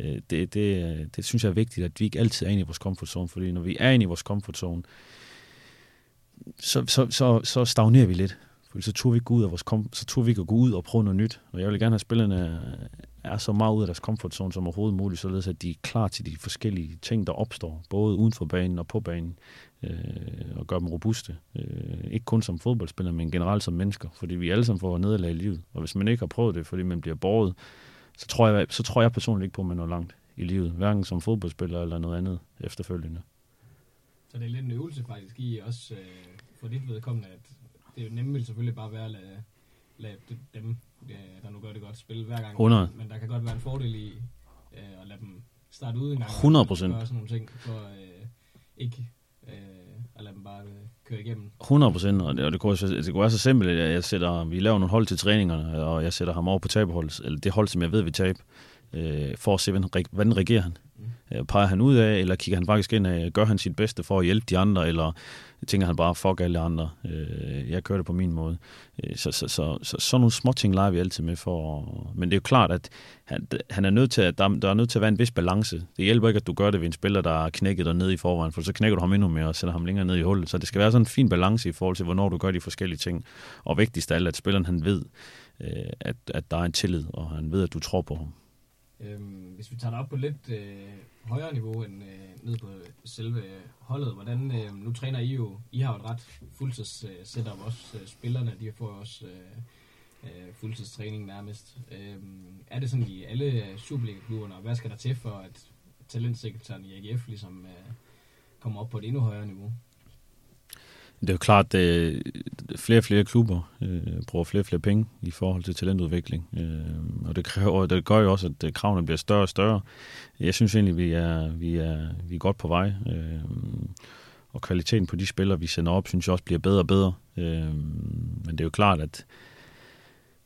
Øh, det, det, det synes jeg er vigtigt, at vi ikke altid er inde i vores comfort zone, fordi når vi er inde i vores comfort zone, så, så, så, så stagnerer vi lidt. Fordi så turde vi gå ud af vores kom- så turde vi ikke at gå ud og prøve noget nyt. Og jeg vil gerne have spillerne er så meget ud af deres comfort zone som overhovedet muligt, således at de er klar til de forskellige ting, der opstår, både uden for banen og på banen, øh, og gøre dem robuste. Øh, ikke kun som fodboldspillere, men generelt som mennesker, fordi vi alle sammen får nederlag i livet. Og hvis man ikke har prøvet det, fordi man bliver borget, så tror jeg, så tror jeg personligt ikke på, at man når langt i livet, hverken som fodboldspiller eller noget andet efterfølgende. Så det er lidt en øvelse faktisk i også øh, for dit vedkommende, at det er jo nemmere selvfølgelig bare være at lade, lade dem der nu gør det godt, spille hver gang. 100. Men der kan godt være en fordel i øh, at lade dem starte ud en gang. 100 procent. Gøre sådan nogle ting, for øh, ikke øh, at lade dem bare øh, køre igennem. 100 procent, og det, og det, kunne, det kunne være så simpelt, at jeg sætter, vi laver nogle hold til træningerne, og jeg sætter ham over på taberhold, eller det hold, som jeg ved, vi tabe, øh, for at se, hvordan, reagerer han. Mm. Øh, peger han ud af, eller kigger han faktisk ind af, gør han sit bedste for at hjælpe de andre, eller tænker han bare, fuck alle andre, øh, jeg kører det på min måde. Øh, så, så, så, så, så nogle små ting leger vi altid med for, men det er jo klart, at han, han er nødt til, at der, der er nødt til at være en vis balance. Det hjælper ikke, at du gør det ved en spiller, der er knækket dig ned i forvejen, for så knækker du ham endnu mere og sætter ham længere ned i hullet. Så det skal være sådan en fin balance i forhold til, hvornår du gør de forskellige ting. Og vigtigst af alt, at spilleren han ved, øh, at, at der er en tillid, og han ved, at du tror på ham. Øhm, hvis vi tager det op på lidt øh, højere niveau end øh, ned på selve holdet, hvordan, øh, nu træner I jo, I har jo et ret fuldtids øh, setup også, øh, spillerne, de får også øh, øh, fuldtidstræning nærmest. Øh, er det sådan i alle Superliga-klubberne, og hvad skal der til for, at talentsekretæren i AGF ligesom øh, kommer op på et endnu højere niveau? Det er jo klart, at øh, flere og flere klubber øh, bruger flere og flere penge i forhold til talentudvikling. Øh, og det, kræver, det gør jo også, at øh, kravene bliver større og større. Jeg synes egentlig, vi er, vi er, vi er godt på vej. Øh, og kvaliteten på de spillere, vi sender op, synes jeg også bliver bedre og bedre. Øh, men det er jo klart, at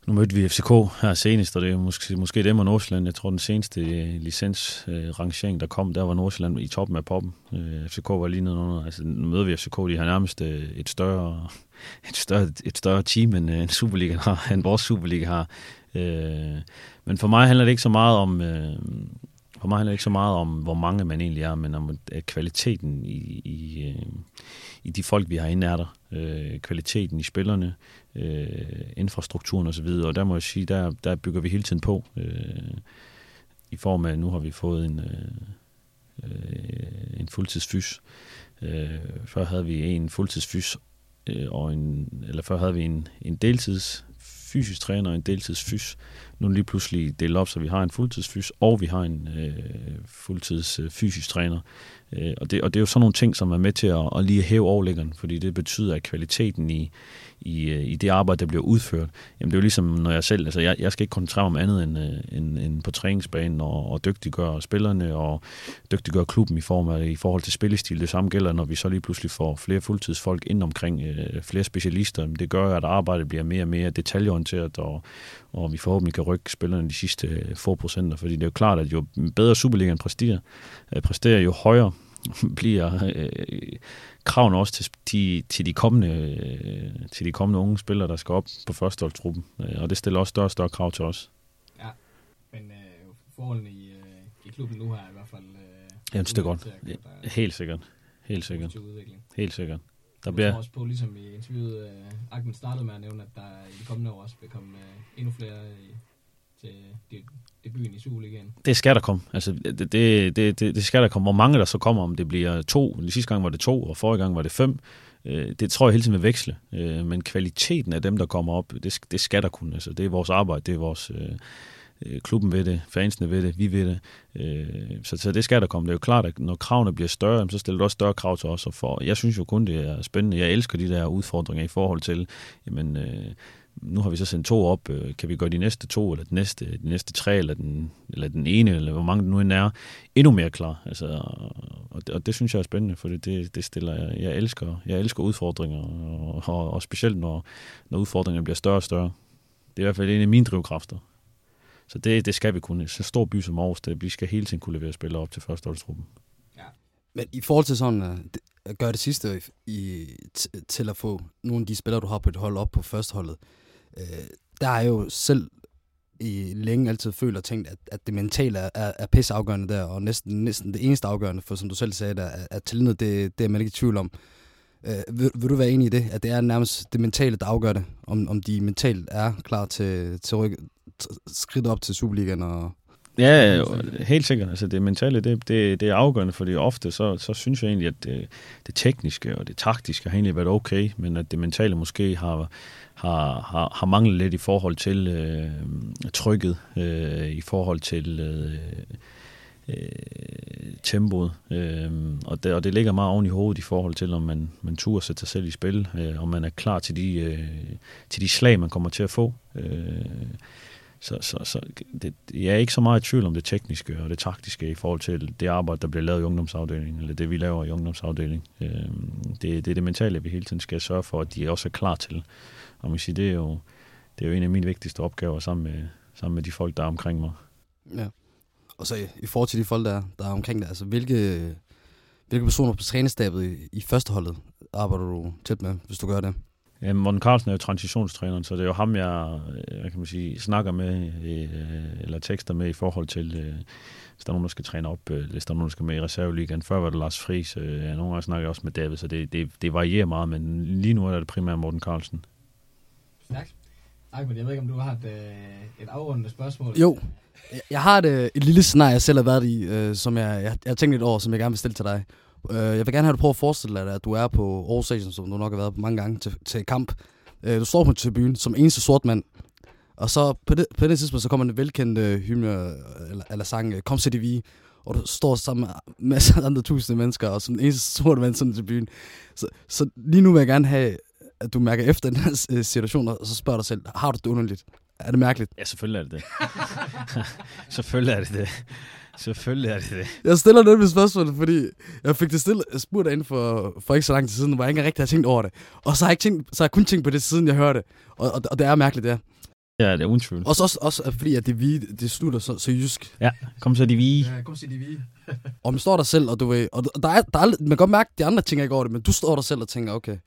nu mødte vi FCK her senest, og det er måske, måske dem og Nordsjælland. Jeg tror, den seneste licensrangering, øh, øh der kom, der var Nordsjælland i toppen af poppen. Øh, FCK var lige nedenunder. Altså, nu møder vi FCK, de har nærmest øh, et større, [laughs] et større, et større team, end øh, en Superliga har, [laughs] end vores Superliga har. Øh, men for mig handler det ikke så meget om... for mig handler det ikke så meget om, hvor mange man egentlig er, men om kvaliteten i, i, i de folk, vi har inde er der. kvaliteten i spillerne, øh, infrastrukturen osv., og, og der må jeg sige, der, der bygger vi hele tiden på, øh, i form af, nu har vi fået en, øh, øh en fuldtidsfys. Øh, før havde vi en fuldtidsfys, øh, og en, eller før havde vi en, en deltids fysisk træner og en deltidsfys. Nu lige pludselig delt op, så vi har en fuldtidsfys, og vi har en øh, fuldtids øh, fysisk træner. Øh, og, det, og det er jo sådan nogle ting, som er med til at, at lige hæve overlæggeren, fordi det betyder, at kvaliteten i, i, øh, i det arbejde, der bliver udført, jamen det er jo ligesom, når jeg selv, altså jeg, jeg skal ikke koncentrere mig om andet end, øh, end, end på træningsbanen og, og dygtiggøre spillerne og dygtiggøre klubben i, form af, i forhold til spillestil. Det samme gælder, når vi så lige pludselig får flere fuldtidsfolk ind omkring øh, flere specialister. Det gør, at arbejdet bliver mere og mere detaljeorienteret, og, og vi forhåbentlig kan rykke spillerne de sidste øh, få procenter, fordi det er jo klart, at jo bedre Superligaen præsterer, øh, præsterer jo højere [laughs] bliver øh, kravene også til de, til, de kommende, øh, til de kommende unge spillere, der skal op på førsteholdstruppen. Øh, og det stiller også større og større krav til os. Ja, men øh, forholdene i, øh, i klubben nu har i hvert fald... Øh, jeg synes, det er godt. Ja, helt sikkert. Helt sikkert. Helt sikkert. Der bliver... Jeg også på, ligesom i interviewet, øh, Ahmed startede med at nævne, at der i de kommende år også vil komme øh, endnu flere i, til øh, det, debuten i Superligaen. Det skal der komme. Altså, det, det, det, det skal der komme. Hvor mange der så kommer, om det bliver to. De sidste gang var det to, og forrige gang var det fem. Øh, det tror jeg hele tiden vil veksle. Øh, men kvaliteten af dem, der kommer op, det, det skal der kunne. Altså, det er vores arbejde, det er vores... Øh, klubben ved det, fansene ved det, vi ved det. så, så det skal der komme. Det er jo klart, at når kravene bliver større, så stiller det også større krav til os. Og for, jeg synes jo kun, det er spændende. Jeg elsker de der udfordringer i forhold til, jamen, nu har vi så sendt to op, øh, kan vi gøre de næste to, eller de næste, de næste tre, eller den, eller den ene, eller hvor mange det nu end er, endnu mere klar. Altså, og, det, og det synes jeg er spændende, for det, det, stiller jeg, jeg elsker, jeg elsker udfordringer, og, og, og specielt når, når udfordringerne bliver større og større. Det er i hvert fald en af mine drivkræfter. Så det, det skal vi kunne. Så stor by som Aarhus, det, vi skal hele tiden kunne levere spillere op til førsteholdstruppen. Ja. Men i forhold til sådan, øh, at gøre det sidste i, til at få nogle af de spillere, du har på et hold op på førsteholdet, øh, der er jo selv i længe altid følt og tænkt, at, at det mentale er, er, er pisse afgørende der, og næsten, næsten det eneste afgørende, for som du selv sagde, der, at, at talentet, det, det er man ikke i tvivl om. Øh, vil, vil du være enig i det, at det er nærmest det mentale, der afgør det, om, om de mentalt er klar til, til at rykke skridt op til Superligaen og, Ja, helt sikkert. Altså det mentale, det, det, det er afgørende, fordi ofte så, så synes jeg egentlig, at det, det tekniske og det taktiske har egentlig været okay, men at det mentale måske har, har, har, har manglet lidt i forhold til øh, trykket, øh, i forhold til øh, øh, tempoet. Øh, og, det, og det ligger meget oven i hovedet i forhold til, om man, man turer sætte sig selv i spil, øh, om man er klar til de, øh, til de slag, man kommer til at få. Øh, så, så, så det, jeg er ikke så meget i tvivl om det tekniske og det taktiske i forhold til det arbejde, der bliver lavet i ungdomsafdelingen, eller det vi laver i ungdomsafdelingen. Øh, det, det er det mentale, vi hele tiden skal sørge for, at de også er klar til. Og man siger, det er jo, det er jo en af mine vigtigste opgaver sammen med, sammen med de folk, der er omkring mig. Ja. Og så i, i forhold til de folk, der, der er omkring dig, altså hvilke, hvilke personer på trænestabet i, i førsteholdet arbejder du tæt med, hvis du gør det? Ja, Morten Carlsen er jo transitionstræneren, så det er jo ham, jeg, jeg kan man sige, snakker med, øh, eller tekster med i forhold til, øh, hvis der er nogen, der skal træne op, øh, hvis der er nogen, der skal med i reserveligaen. Før var det Lars Friis, nogle gange snakker jeg også med David, så det, det, det varierer meget, men lige nu er det primært Morten Carlsen. Stærkt. Ahmed, jeg ved ikke, om du har et, et afrundende spørgsmål? Jo, jeg har et, et lille scenarie, jeg selv har været i, som jeg, jeg, jeg har tænkt lidt over, som jeg gerne vil stille til dig. Øh, jeg vil gerne have, at du prøver at forestille dig, at du er på Aarhus Station, som du nok har været på mange gange, til, til kamp. Øh, du står på tribunen som eneste sort mand. Og så på det, på det tidspunkt, så kommer en velkendt øh, hymne eller, eller sang, øh, Kom til vi og du står sammen med [laughs] masser af andre tusinde mennesker, og som den eneste sorte mand sådan til byen. Så, så lige nu vil jeg gerne have, at du mærker efter den her øh, situation, og så spørger dig selv, har du det underligt? Er det mærkeligt? Ja, selvfølgelig er det det. [laughs] selvfølgelig er det det. Selvfølgelig er det det. Jeg stiller det med spørgsmål, fordi jeg fik det stille, spurgt ind for, for ikke så lang tid siden, hvor jeg ikke rigtig har tænkt over det. Og så har jeg, ikke tænkt, så har jeg kun tænkt på det, siden jeg hørte det. Og, og, og det er mærkeligt, det er. Ja, det er uden tvivl. Og så også, også fordi, at det, hvide, det slutter så, så jysk. Ja, kom så de hvide. Ja, kom så de hvide. [laughs] og man står der selv, og du ved, og der er, der er, man kan godt mærke, at de andre tænker ikke over det, men du står der selv og tænker, okay,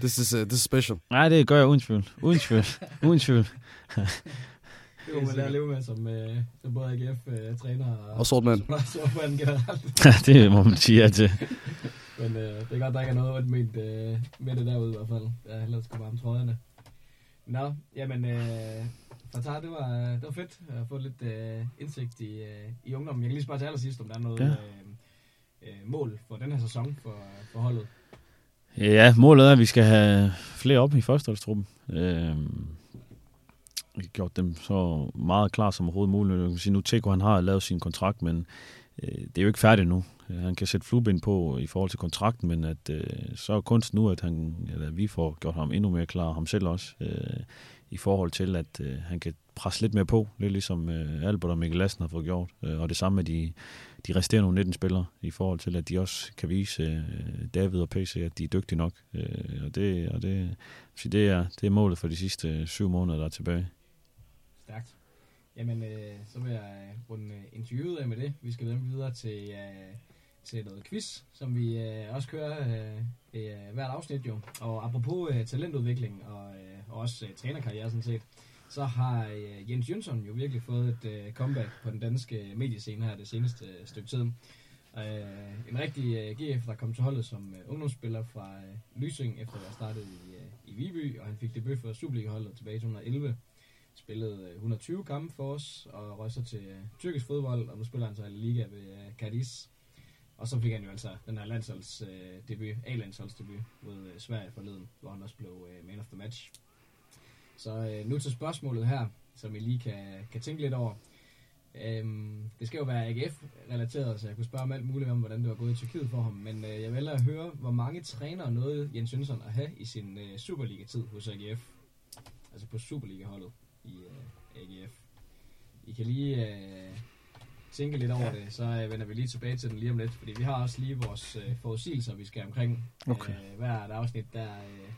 this is, uh, this is special. Nej, det gør jeg uden tvivl. Uden tvivl. uden tvivl. [laughs] Det må man lære at leve med som, øh, som både AGF-træner øh, og, og sortmand. [laughs] Og sortmand generelt. ja, det må man sige ja til. [laughs] Men øh, det er godt, der ikke er noget ondt med, øh, med det derude i hvert fald. Jeg har ellers skulle varme tråderne. Nå, jamen, øh, Fatah, det var, det var fedt at få lidt øh, indsigt i, øh, i ungdommen. Jeg kan lige spørge til allersidst, om der er noget ja. øh, øh, mål for den her sæson for, for holdet. Ja, målet er, at vi skal have flere op i førsteholdstruppen. Øh, gjort dem så meget klar som overhovedet muligt. Jeg kan sige, nu Teko, han har lavet sin kontrakt, men øh, det er jo ikke færdigt nu. Øh, han kan sætte flueben på i forhold til kontrakten, men at, øh, så er kunst nu, at, han, eller vi får gjort ham endnu mere klar, ham selv også, øh, i forhold til, at øh, han kan presse lidt mere på, lidt ligesom øh, Albert og Mikkel Lassen har fået gjort. Øh, og det samme med de, de resterende 19 spillere, i forhold til, at de også kan vise øh, David og PC, at de er dygtige nok. Øh, og det, og det, det, er, det er målet for de sidste øh, syv måneder, der er tilbage. Stærkt. Jamen, øh, så vil jeg øh, runde øh, interviewet af med det. Vi skal videre til, øh, til noget quiz, som vi øh, også kører øh, øh, hvert afsnit jo. Og apropos øh, talentudvikling og, øh, og også øh, trænerkarriere sådan set, så har øh, Jens Jønsson jo virkelig fået et øh, comeback på den danske øh, mediescene her det seneste øh, stykke tid. Øh, en rigtig øh, GF, der kom til holdet som øh, ungdomsspiller fra øh, Lysing, efter at have startet i, øh, i Viby, og han fik debut for Superliga-holdet tilbage i 2011. Spillede øh, 120 kampe for os, og røg så til øh, tyrkisk fodbold, og nu spiller han så i Liga ved øh, Cadiz. Og så fik han jo altså den her landsholdsdebut, øh, A-landsholdsdebut mod øh, Sverige forleden, hvor han også blev øh, man of the match. Så øh, nu til spørgsmålet her, som I lige kan, kan tænke lidt over. Øhm, det skal jo være AGF-relateret, så jeg kunne spørge om alt muligt om, hvordan det var gået i Tyrkiet for ham. Men øh, jeg vil at høre, hvor mange trænere nåede Jens Jønsson at have i sin øh, Superliga-tid hos AGF. Altså på Superliga-holdet i øh, AGF. I kan lige øh, tænke lidt over det, så øh, vender vi lige tilbage til den lige om lidt. Fordi vi har også lige vores øh, forudsigelser, vi skal omkring. Okay. Øh, hvert afsnit, der øh,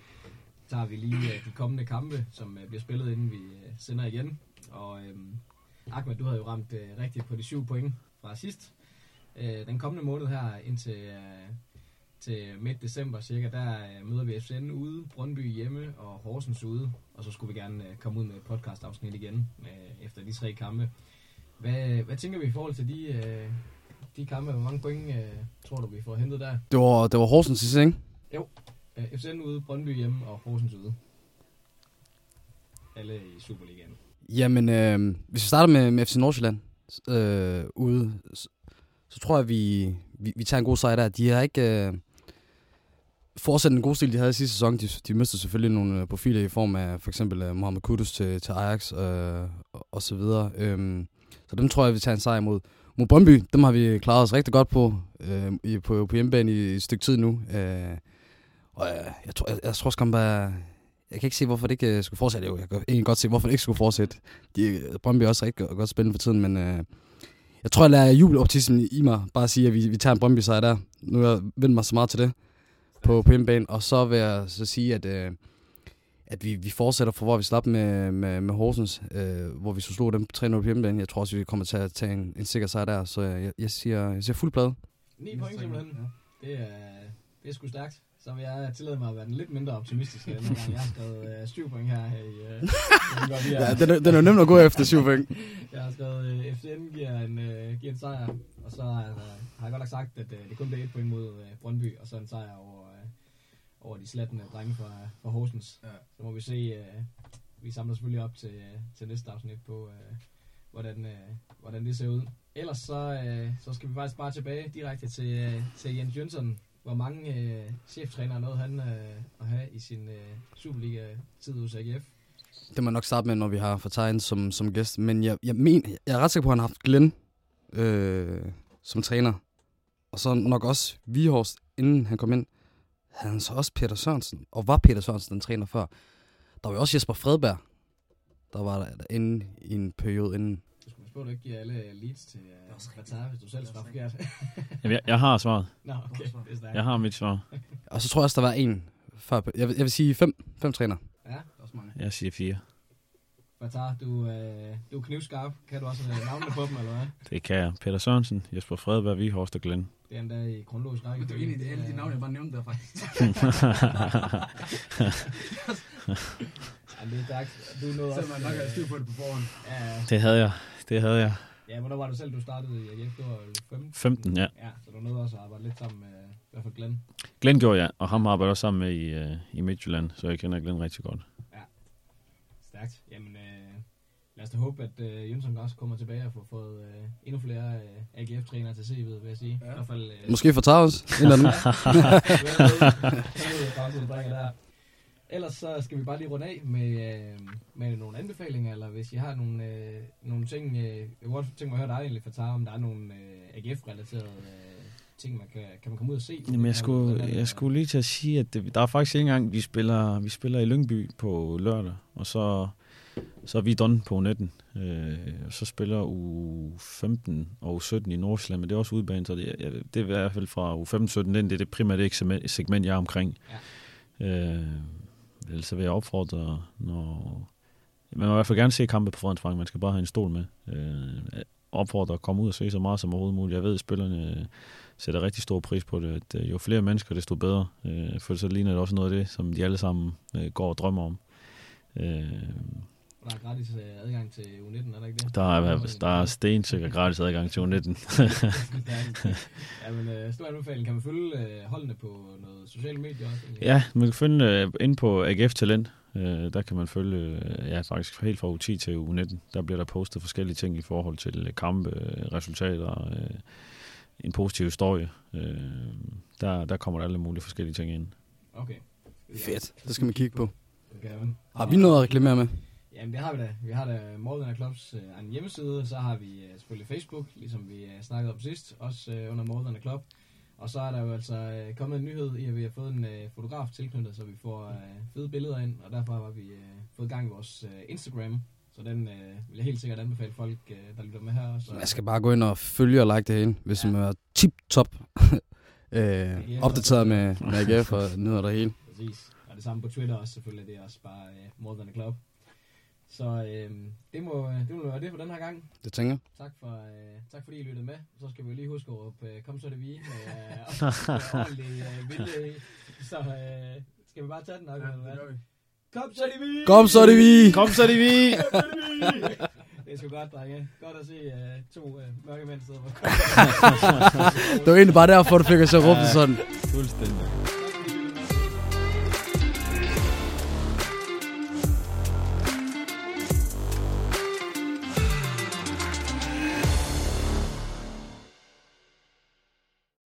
tager vi lige øh, de kommende kampe, som øh, bliver spillet, inden vi øh, sender igen. Og øh, Ahmed, du havde jo ramt øh, rigtigt på de syv point fra sidst. Øh, den kommende måned her, indtil øh, til midt december cirka, der øh, møder vi FCN ude, Brøndby hjemme og Horsens ude. Og så skulle vi gerne øh, komme ud med et podcast-afsnit igen øh, efter de tre kampe. Hvad, hvad tænker vi i forhold til de, øh, de kampe? Hvor mange point øh, tror du, vi får hentet der? Det var, det var Horsens sidste, ikke? Øh, FCN ude, Brøndby hjemme og Horsens ude. Alle i Superligaen. Jamen, øh, hvis vi starter med, med FC Nordsjælland øh, ude, så, så tror jeg, vi, vi, vi tager en god sejr der. De har ikke øh, fortsætte den gode stil, de havde i sidste sæson. De, de mistede selvfølgelig nogle øh, profiler i form af for eksempel øh, Mohamed Kudus til, til Ajax øh, og, og så videre. Øh, så dem tror jeg, vi tager en sejr mod. Mod Brøndby, dem har vi klaret os rigtig godt på, øh, i, på, på hjemmebane i, i et stykke tid nu. Øh, og øh, jeg, tror, jeg, jeg tror skam bare... Jeg kan ikke se, hvorfor det ikke øh, skulle fortsætte. Jeg kan egentlig godt se, hvorfor det ikke skulle fortsætte. De, øh, Brøndby er også rigtig godt, spændende for tiden, men øh, jeg tror, jeg lader jubeloptimismen i mig bare sige, at vi, vi tager en Brøndby sejr der. Nu har jeg vendt mig så meget til det på, på hjemmebane. Og så vil jeg så sige, at, øh, at vi, vi fortsætter fra, hvor vi slap med, med, med Horsens, øh, hvor vi så slog dem 3-0 på hjemmebane. Jeg tror også, vi kommer til at tage en, en sikker sejr der. Så jeg, jeg, siger, jeg siger fuld plade. 9 point simpelthen. Det er, det er sgu stærkt. Så vil jeg tillade mig at være den lidt mindre optimistisk end gang. Jeg har skrevet øh, 7 point her. I, øh, godt, Ja, den, er, den er nemt at gå efter 7 point. Jeg har skrevet, øh, FCN giver en, øh, giver en sejr, og så øh, har jeg godt nok sagt, at øh, det kun bliver et point mod øh, Brøndby, og så en sejr over, over de slattende drenge fra, fra Horsens. Ja. Så må vi se, øh, vi samler selvfølgelig op til, øh, til næste afsnit på, øh, hvordan, øh, hvordan det ser ud. Ellers så, øh, så skal vi faktisk bare tilbage direkte til, øh, til Jens Jønsson. Hvor mange øh, cheftrænere nåede han øh, at have i sin øh, Superliga-tid hos AGF? Det må jeg nok starte med, når vi har fortegnet som, som gæst. Men jeg, jeg, men, jeg er ret sikker på, at han har haft Glenn øh, som træner. Og så nok også Vihorst, inden han kom ind. Havde han så også Peter Sørensen. Og var Peter Sørensen den træner før. Der var jo også Jesper Fredberg, der var der inde i en periode inden. Du på, at du ikke giver alle leads til uh, Qatar, hvis du selv svarer forkert. Jeg, jeg har svaret. Nå, okay. Jeg har mit svar. Og så tror jeg også, der var en før. Jeg vil, jeg vil sige fem, fem træner. Ja, Også mange. Jeg siger fire. Qatar, du, øh, du er knivskarp. Kan du også øh, navnene på dem, eller hvad? Det kan jeg. Peter Sørensen, Jesper Fredberg, Vihorst og Glenn. Det er endda i kronologisk række. Det er egentlig alle de navne, jeg bare nævnte der faktisk. [laughs] Ja, det er stærkt. Du nåede også... nok havde styr på det på forhånd. Ja, det havde jeg. Det havde jeg. ja, hvornår var du selv, du startede i AGF? Det var vel 15? 15, ja. Ja, så du nåede også at arbejde lidt sammen med i hvert fald Glenn. Glenn gjorde jeg, og ham arbejder også sammen med i, uh, i Midtjylland, så jeg kender Glenn rigtig godt. Stærkt. Jamen, øh, os da håbe, at øh, Jønsson også kommer tilbage og får fået øh, endnu flere øh, AGF-trænere til CV'et, vil jeg sige. Ja. I hvert fald... Øh, Måske for Tavs, en eller anden. [laughs] ellers så skal vi bare lige runde af med, øh, med nogle anbefalinger, eller hvis I har nogle, øh, nogle ting, øh, jeg kunne godt tænke mig at høre dig egentlig, Fatar, om der er nogle øh, AGF-relaterede øh, ting, man kan, kan man komme ud og se? Jamen, jeg skulle, jeg skulle lige til at sige, at det, der er faktisk ikke engang, vi spiller, vi spiller i Lyngby på lørdag, og så, så er vi done på 19. Øh, så spiller u 15 og u 17 i Nordsjælland, men det er også udbanen, så det, ja, det er i hvert fald fra u 15 17 det er det primært ikke segment, jeg er omkring. Ja. Øh, ellers så vil jeg opfordre, når... Man må i hvert fald gerne se kampe på Fredensbank, man skal bare have en stol med. Øh, opfordre at komme ud og se så meget som overhovedet muligt. Jeg ved, at spillerne sætter rigtig stor pris på det. At, øh, jo flere mennesker, desto bedre. Øh, for så ligner det også noget af det, som de alle sammen øh, går og drømmer om. Øh, der er gratis øh, adgang til U19, er der ikke det? Der er, der er stensikker gratis adgang til U19. [laughs] ja, men øh, stor anbefaling. Kan man følge øh, holdene på noget sociale medier også? Egentlig? Ja, man kan finde øh, ind på AGF Talent. Øh, der kan man følge, øh, ja faktisk helt fra U10 til U19. Der bliver der postet forskellige ting i forhold til kampe, resultater, øh, en positiv historie. Øh, der, der kommer der alle mulige forskellige ting ind. Okay. Fedt. Det skal man kigge på. Har vi noget at reklamere med? Jamen det har vi da. Vi har da More Than Clubs uh, en hjemmeside, så har vi uh, selvfølgelig Facebook, ligesom vi uh, snakkede om sidst, også uh, under More Than Club. Og så er der jo altså uh, kommet en nyhed i, at vi har fået en uh, fotograf tilknyttet, så vi får uh, fede billeder ind, og derfor har vi uh, fået gang i vores uh, Instagram. Så den uh, vil jeg helt sikkert anbefale folk, uh, der lytter med her. Så. Jeg skal bare gå ind og følge og like det hele, hvis ja. man [laughs] er tip-top øh, opdateret med, med AGF og nyder det hele. Præcis. Og det samme på Twitter også selvfølgelig, det er også bare uh, More Than a Club. Så øh, det, må, det må være det for den her gang. Det tænker jeg. Tak, for, øh, tak fordi I lyttede med. Så skal vi lige huske at råbe, øh, kom så det vi, med øh, ordentlig øh, vilje. Så øh, skal vi bare tage den nok, ja, hvad? Kom så det vi! Kom så det vi! Kom så det vi! det er sgu godt, drenge. Godt at se uh, to uh, mørke mænd sidde på. det var egentlig bare derfor, du fik os at råbe sådan. Fuldstændig.